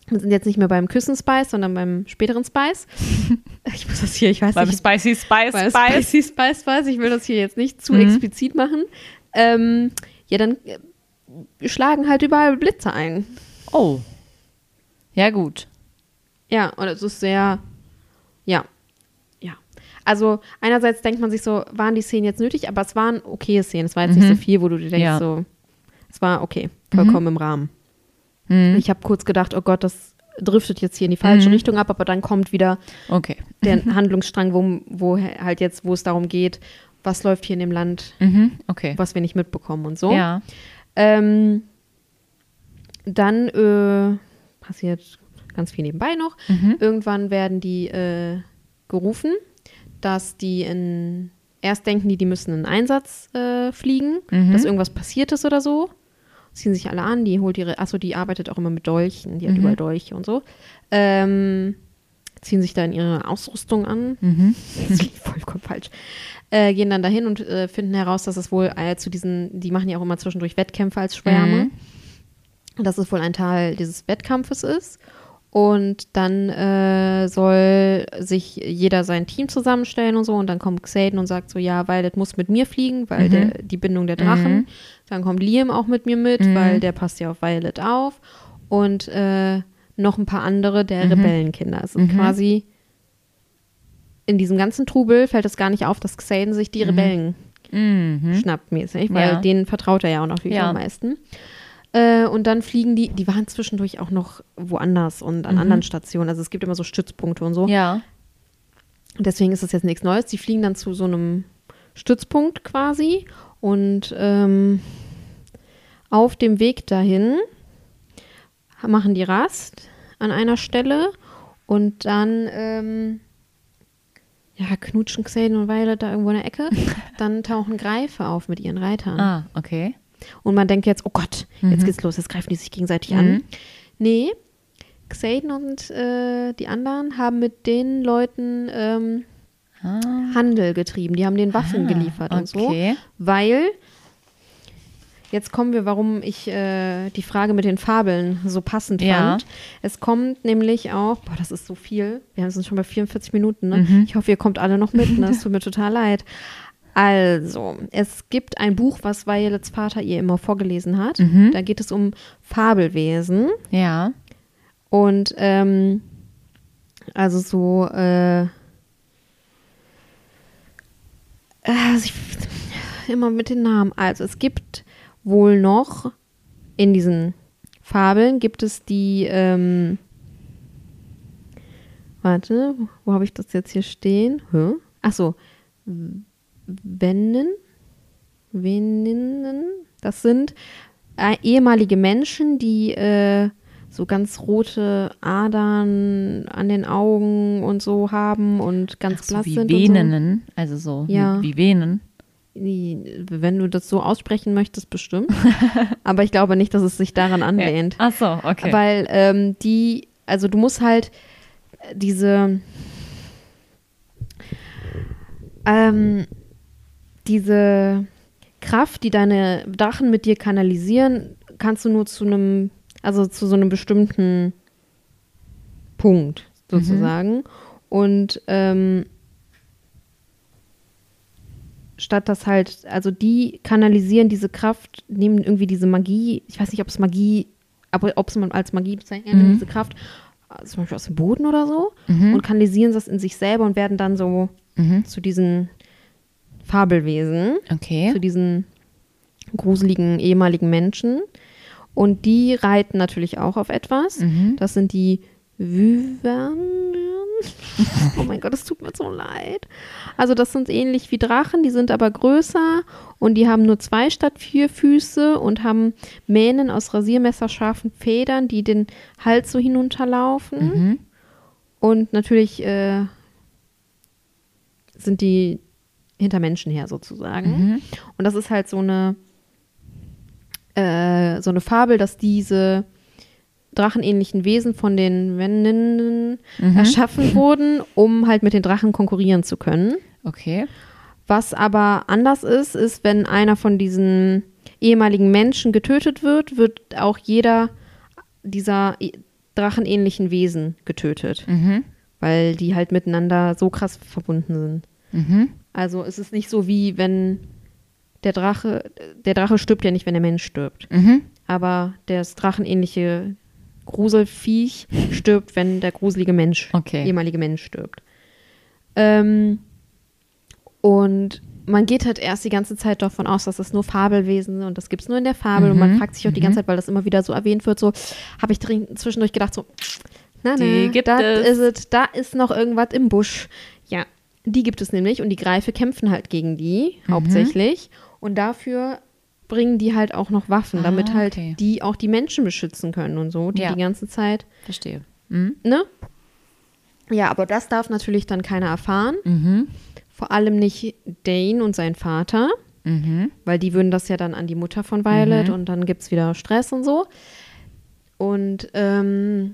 Wir sind jetzt nicht mehr beim Küssen Spice, sondern beim späteren Spice. Ich muss das hier, ich weiß Beim nicht, Spicy Spice Spice. Spicy Spice Spice, ich will das hier jetzt nicht zu Mhm. explizit machen. Ähm, ja, dann äh, schlagen halt überall Blitze ein. Oh. Ja, gut. Ja, und es ist sehr, ja, ja. Also einerseits denkt man sich so, waren die Szenen jetzt nötig, aber es waren okay Szenen. Es war jetzt nicht Mhm. so viel, wo du dir denkst, Ja. so, es war okay, vollkommen im Rahmen. Mhm. Ich habe kurz gedacht, oh Gott, das driftet jetzt hier in die falsche Mhm. Richtung ab, aber dann kommt wieder Okay. der Handlungsstrang, wo, wo halt jetzt, wo es darum geht, was läuft hier in dem Land, Mhm. Okay. was wir nicht mitbekommen und so. Ja. Ähm, dann äh, passiert ganz viel nebenbei noch. Mhm. Irgendwann werden die äh, gerufen, dass die in erst denken die, die müssen in Einsatz äh, fliegen, Mhm. dass irgendwas passiert ist oder so. Ziehen sich alle an, die holt ihre, achso, die arbeitet auch immer mit Dolchen, die hat Mhm. überall Dolche und so. Ähm, ziehen sich dann ihre Ausrüstung an. Mhm. Das klingt vollkommen falsch. Äh, gehen dann dahin und äh, finden heraus, dass es wohl äh, zu diesen, die machen ja auch immer zwischendurch Wettkämpfe als Schwärme. Mhm. Dass es wohl ein Teil dieses Wettkampfes ist. Und dann äh, soll sich jeder sein Team zusammenstellen und so. Und dann kommt Xaden und sagt so, ja, Violet muss mit mir fliegen, weil Mhm. der, die Bindung der Drachen. Mhm. Dann kommt Liam auch mit mir mit, Mhm. weil der passt ja auf Violet auf. Und äh, noch ein paar andere der Mhm. Rebellenkinder. Es ist Mhm. quasi in diesem ganzen Trubel fällt es gar nicht auf, dass Xaden sich die Mhm. Rebellen schnappt mäßig, weil Ja. denen vertraut er ja auch noch viel Ja. am meisten. Äh, und dann fliegen die, die waren zwischendurch auch noch woanders und an Mhm. anderen Stationen. Also es gibt immer so Stützpunkte und so. Ja. Deswegen ist das jetzt nichts Neues. Die fliegen dann zu so einem Stützpunkt quasi und ähm, auf dem Weg dahin machen die Rast an einer Stelle und dann ähm, ja, knutschen Xaden und Violet da irgendwo in der Ecke. Dann tauchen Greife auf mit ihren Reitern. Ah, okay. Und man denkt jetzt, oh Gott, jetzt Mhm. geht's los, jetzt greifen die sich gegenseitig Mhm. an. Nee, Xaden und äh, die anderen haben mit den Leuten ähm, Ah. Handel getrieben. Die haben den Waffen Ah, geliefert und so. okay. Weil Jetzt kommen wir, warum ich äh, die Frage mit den Fabeln so passend Ja. fand. Es kommt nämlich auch, boah, das ist so viel. Wir sind schon bei 44 Minuten, ne? Mhm. Ich hoffe, ihr kommt alle noch mit, ne? Es tut mir total leid. Also, es gibt ein Buch, was Violets Vater ihr immer vorgelesen hat. Mhm. Da geht es um Fabelwesen. Ja. Und ähm, also so, äh, also ich, immer mit den Namen. Also es gibt wohl noch in diesen Fabeln gibt es die, ähm, warte, wo habe ich das jetzt hier stehen? Hä? Ach so, Wennen, Weninnen, das sind äh, ehemalige Menschen, die äh, so ganz rote Adern an den Augen und so haben und ganz Ach so, blass wie sind Venen, also so Ja. wie Venen. so. Wenn du das so aussprechen möchtest, bestimmt. Aber ich glaube nicht, dass es sich daran anlehnt. Ach so, okay. Weil ähm, die, also du musst halt äh, diese, ähm, diese Kraft, die deine Drachen mit dir kanalisieren, kannst du nur zu einem, also zu so einem bestimmten Punkt sozusagen. Und ähm, statt das halt, also die kanalisieren diese Kraft, nehmen irgendwie diese Magie, ich weiß nicht, ob es Magie, aber ob es man als Magie bezeichnet, Mhm. diese Kraft, äh, zum Beispiel aus dem Boden oder so, Mhm. und kanalisieren das in sich selber und werden dann so Mhm. zu diesen Fabelwesen, Okay. zu diesen gruseligen ehemaligen Menschen. Und die reiten natürlich auch auf etwas. Mhm. Das sind die Wyvernen. oh mein Gott, es tut mir so leid. Also das sind ähnlich wie Drachen, die sind aber größer und die haben nur zwei statt vier Füße und haben Mähnen aus rasiermesserscharfen Federn, die den Hals so hinunterlaufen. Mhm. Und natürlich äh, sind die hinter Menschen her sozusagen. Mhm. Und das ist halt so eine, äh, so eine Fabel, dass diese drachenähnlichen Wesen von den Wendinnen Mhm. erschaffen wurden, um halt mit den Drachen konkurrieren zu können. Okay. Was aber anders ist, ist, wenn einer von diesen ehemaligen Menschen getötet wird, wird auch jeder dieser e- drachenähnlichen Wesen getötet, Mhm. weil die halt miteinander so krass verbunden sind. Mhm. Also es ist nicht so wie wenn der Drache, der Drache stirbt ja nicht, wenn der Mensch stirbt. Mhm. Aber das drachenähnliche Gruselviech stirbt, wenn der gruselige Mensch, Okay. ehemalige Mensch stirbt. Ähm, und man geht halt erst die ganze Zeit davon aus, dass das nur Fabelwesen sind und das gibt es nur in der Fabel. Und man Mhm. fragt sich auch die ganze Zeit, weil das immer wieder so erwähnt wird, so habe ich drin- zwischendurch gedacht, so, na, na, da ist es, da ist noch irgendwas im Busch. Ja, die gibt es nämlich und die Greife kämpfen halt gegen die Mhm. hauptsächlich. Und dafür bringen die halt auch noch Waffen, damit Ah, halt okay. die auch die Menschen beschützen können und so, die Ja. die ganze Zeit, Verstehe. Mhm. ne? Ja, aber das darf natürlich dann keiner erfahren. Mhm. Vor allem nicht Dane und sein Vater, Mhm. weil die würden das ja dann an die Mutter von Violet Mhm. und dann gibt es wieder Stress und so. Und ähm,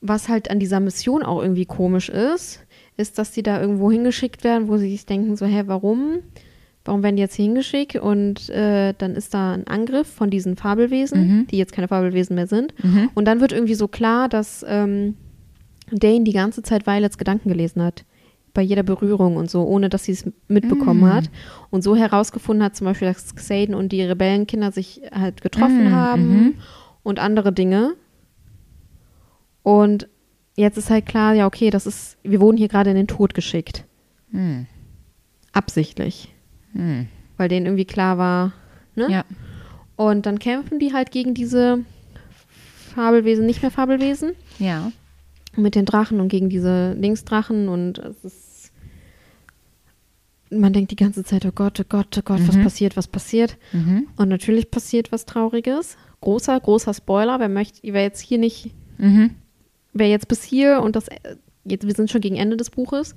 was halt an dieser Mission auch irgendwie komisch ist, ist, dass die da irgendwo hingeschickt werden, wo sie sich denken, so, hä, warum? Warum werden die jetzt hier hingeschickt? Und äh, dann ist da ein Angriff von diesen Fabelwesen, Mhm. die jetzt keine Fabelwesen mehr sind. Mhm. Und dann wird irgendwie so klar, dass ähm, Dane die ganze Zeit Violets Gedanken gelesen hat. Bei jeder Berührung und so, ohne dass sie es mitbekommen Mm. hat. Und so herausgefunden hat, zum Beispiel, dass Xaden und die Rebellenkinder sich halt getroffen Mm, haben mhm. und andere Dinge. Und jetzt ist halt klar, ja, okay, das ist, wir wurden hier gerade in den Tod geschickt. Mhm. Absichtlich. Mhm. Weil denen irgendwie klar war, ne? Ja. Und dann kämpfen die halt gegen diese Fabelwesen, nicht mehr Fabelwesen. Ja. mit den Drachen und gegen diese Linksdrachen und es ist man denkt die ganze Zeit, oh Gott, oh Gott, oh Gott, was Mhm. passiert, was passiert? Mhm. Und natürlich passiert was Trauriges. Großer, großer Spoiler. Wer möchte, wer jetzt hier nicht, Mhm. Wer jetzt bis hier und das, jetzt, wir sind schon gegen Ende des Buches,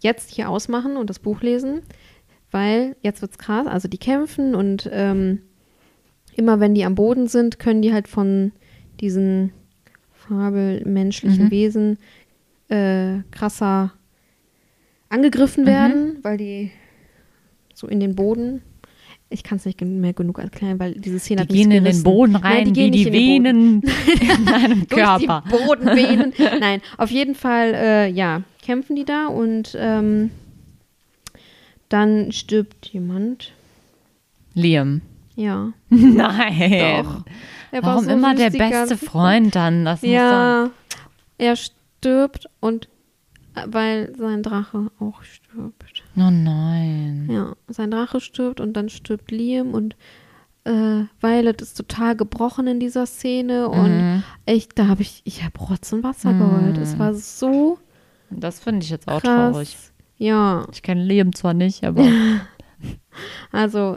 jetzt hier ausmachen und das Buch lesen, weil jetzt wird's krass. Also die kämpfen und ähm, immer wenn die am Boden sind, können die halt von diesen fabelmenschlichen Mhm. Wesen äh, krasser angegriffen Mhm. werden, weil die so in den Boden ich kann es nicht mehr genug erklären, weil diese Szene Die hat mich gehen in den. Boden Nein, rein, die gehen wie die nicht in den Boden. Venen in deinem Durch Körper. die Bodenvenen. Nein, auf jeden Fall, äh, ja, kämpfen die da und ähm, dann stirbt jemand. Liam. Ja. Nein. Doch. Er war Warum so immer der die beste Freund dann? Das Ja, er stirbt und äh, weil sein Drache auch stirbt. Oh nein. Ja, sein Drache stirbt und dann stirbt Liam und äh, Violet ist total gebrochen in dieser Szene und Mhm. echt, da habe ich, ich habe Rotz und Wasser geheult. Es war so Das finde ich jetzt auch krass. traurig. Ja, Ich kenne Liam zwar nicht, aber also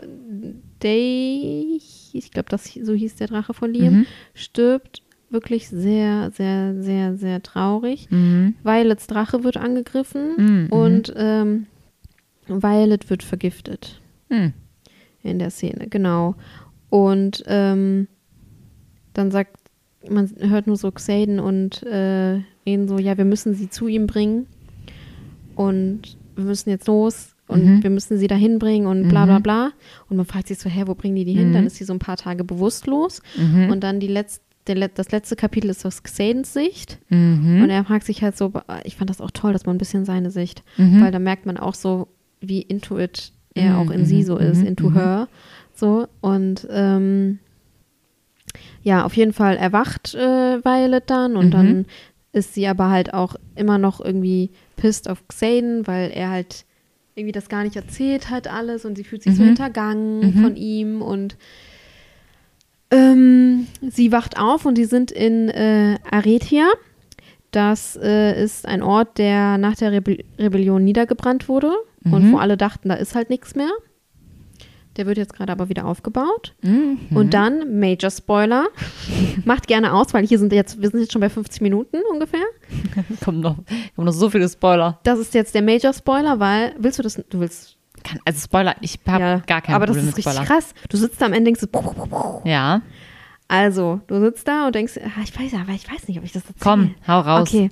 Day, ich glaube, das so hieß der Drache von Liam, Mhm. stirbt wirklich sehr, sehr, sehr, sehr traurig. mhm. Violets Drache wird angegriffen Mhm. und ähm, Violet wird vergiftet Mhm. in der Szene, genau. Und ähm, dann sagt, man hört nur so Xaden und äh, reden so, ja, wir müssen sie zu ihm bringen und wir müssen jetzt los und Mhm. wir müssen sie dahin bringen und bla bla Mhm. bla. Und man fragt sich so, hä, wo bringen die die hin? Mhm. Dann ist sie so ein paar Tage bewusstlos Mhm. und dann die letzte, der, das letzte Kapitel ist aus Xadens Sicht Mhm. und er fragt sich halt so, ich fand das auch toll, dass man ein bisschen seine Sicht, Mhm. weil da merkt man auch so, wie into it er Mhm, auch in sie mhm, so ist, mhm, into her. So, und ähm, ja, auf jeden Fall erwacht äh, Violet dann und dann ist sie aber halt auch immer noch irgendwie pissed auf Xaden, weil er halt irgendwie das gar nicht erzählt hat alles und sie fühlt sich so Mhm. hintergangen Mhm. von ihm und ähm, sie wacht auf und die sind in äh, Aretia. Das äh, ist ein Ort, der nach der Rebe Rebellion niedergebrannt wurde und Mhm. wo alle dachten, da ist halt nichts mehr. Der wird jetzt gerade aber wieder aufgebaut. Mhm. Und dann, Major Spoiler, macht gerne aus, weil hier sind jetzt, wir sind jetzt schon bei 50 Minuten ungefähr. kommt, noch, kommt noch so viele Spoiler. Das ist jetzt der Major Spoiler, weil, willst du das, du willst, Kann, also Spoiler, ich habe ja, gar kein aber das Problem ist richtig Spoiler. krass. Du sitzt da am Ende, denkst so, Ja, also, du sitzt da und denkst, ah, ich weiß, aber ich weiß nicht, ob ich das erzähle. komm, hau raus. Okay.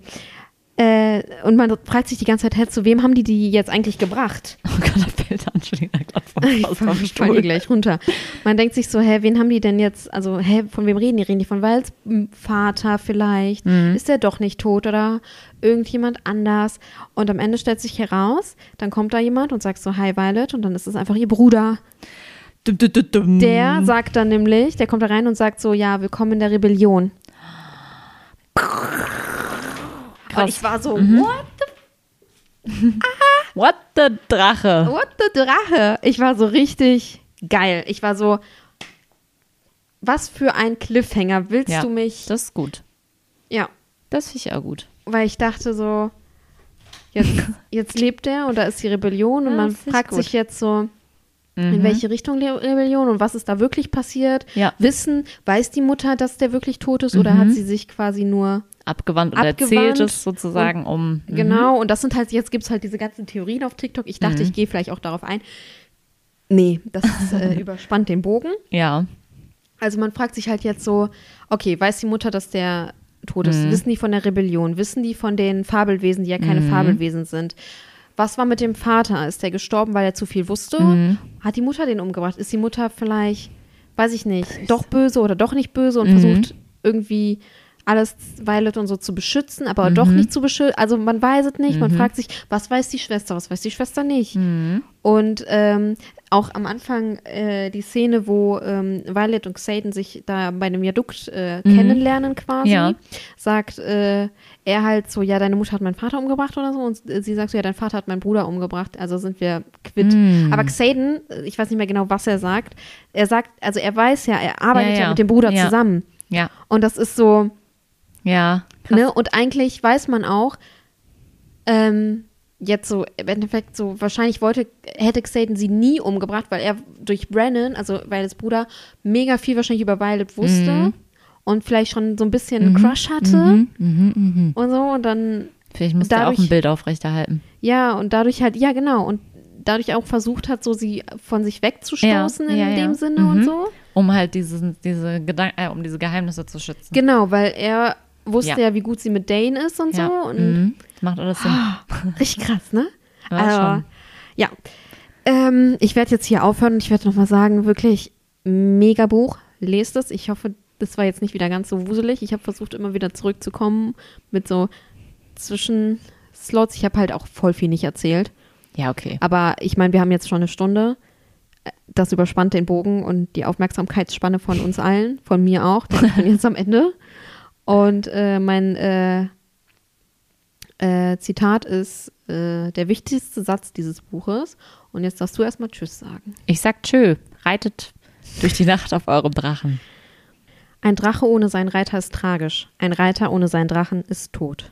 Äh, und man fragt sich die ganze Zeit, hä, zu wem haben die die jetzt eigentlich gebracht? Oh Gott, da fällt an, Entschuldigung, da gerade vom, Ich aus vom ich Stuhl. gleich runter. Man denkt sich so, hä, wen haben die denn jetzt, also, hä, von wem reden die? Reden die von Wals m, Vater vielleicht? Mhm. Ist der doch nicht tot oder irgendjemand anders? Und am Ende stellt sich heraus, dann kommt da jemand und sagt so, hi Violet, und dann ist es einfach ihr Bruder. Der sagt dann nämlich, der kommt da rein und sagt so, ja, willkommen in der Rebellion. Und ich war so, Mhm. what What the Drache? What the Drache? Ich war so richtig geil. Ich war so, was für ein Cliffhanger. Willst Ja, du mich? Das ist gut. Ja, Das finde ich auch gut. weil ich dachte so, jetzt, jetzt lebt er und da ist die Rebellion und Ja, man das ist fragt sich jetzt so, in Mhm. welche Richtung die Rebellion und was ist da wirklich passiert? Ja. Wissen, weiß die Mutter, dass der wirklich tot ist oder Mhm. hat sie sich quasi nur Abgewandt und Abgewandt erzählt es sozusagen um. Mhm. Genau, und das sind halt, jetzt gibt es halt diese ganzen Theorien auf TikTok. Ich dachte, Mhm. ich gehe vielleicht auch darauf ein. Nee, das ist, äh, überspannt den Bogen. Ja. Also man fragt sich halt jetzt so, okay, weiß die Mutter, dass der tot ist? Mhm. Wissen die von der Rebellion? Wissen die von den Fabelwesen, die ja keine Mhm. Fabelwesen sind? Was war mit dem Vater? Ist der gestorben, weil er zu viel wusste? Mhm. Hat die Mutter den umgebracht? Ist die Mutter vielleicht, weiß ich nicht, doch böse oder doch nicht böse und Mhm. versucht irgendwie alles Violet und so zu beschützen, aber doch Mhm. nicht zu beschützen. Also man weiß es nicht. Man Mhm. fragt sich, was weiß die Schwester, was weiß die Schwester nicht? Mhm. Und ähm, auch am Anfang äh, die Szene, wo ähm, Violet und Xaden sich da bei einem Viadukt äh, Mhm. kennenlernen quasi, Ja. sagt äh, er halt so, ja, deine Mutter hat meinen Vater umgebracht oder so und sie sagt so, ja, dein Vater hat meinen Bruder umgebracht, also sind wir quitt. Mhm. Aber Xaden, äh, ich weiß nicht mehr genau, was er sagt, er sagt, also er weiß ja, er arbeitet Ja, ja, ja. mit dem Bruder zusammen Ja. und das ist so, Ja. Krass. Ne? Und eigentlich weiß man auch, ähm, jetzt so im Endeffekt so, wahrscheinlich wollte, hätte Xaden sie nie umgebracht, weil er durch Brennan, also Violets Bruder, mega viel wahrscheinlich über Violet wusste Mhm. und vielleicht schon so ein bisschen einen Crush hatte Mhm. Mhm. Mhm. und so und dann, Vielleicht muss der auch Dadurch- ein Bild aufrechterhalten. ja, und dadurch halt, ja genau, und dadurch auch versucht hat, so sie von sich wegzustoßen Ja, in ja, ja. dem Sinne Mhm. und so. Um halt diese, diese Gedanken, äh, um diese Geheimnisse zu schützen. Genau, weil er wusste ja, Ja. wie gut sie mit Dane ist und ja. so und Mhm. Macht alles Sinn. Richtig krass, ne? Ja, Also, schon. ja. Ähm, ich werde jetzt hier aufhören und ich werde nochmal sagen, wirklich mega Buch. Lest es. Ich hoffe, das war jetzt nicht wieder ganz so wuselig. Ich habe versucht, immer wieder zurückzukommen mit so Zwischenslots. Ich habe halt auch voll viel nicht erzählt. Ja, okay. Aber ich meine, wir haben jetzt schon eine Stunde. Das überspannt den Bogen und die Aufmerksamkeitsspanne von uns allen, von mir auch. Ich bin jetzt am Ende. Und äh, mein äh, äh, Zitat ist äh, der wichtigste Satz dieses Buches. Und jetzt darfst du erstmal Tschüss sagen. Ich sag tschö. Reitet durch die Nacht auf eurem Drachen. Ein Drache ohne seinen Reiter ist tragisch. Ein Reiter ohne seinen Drachen ist tot.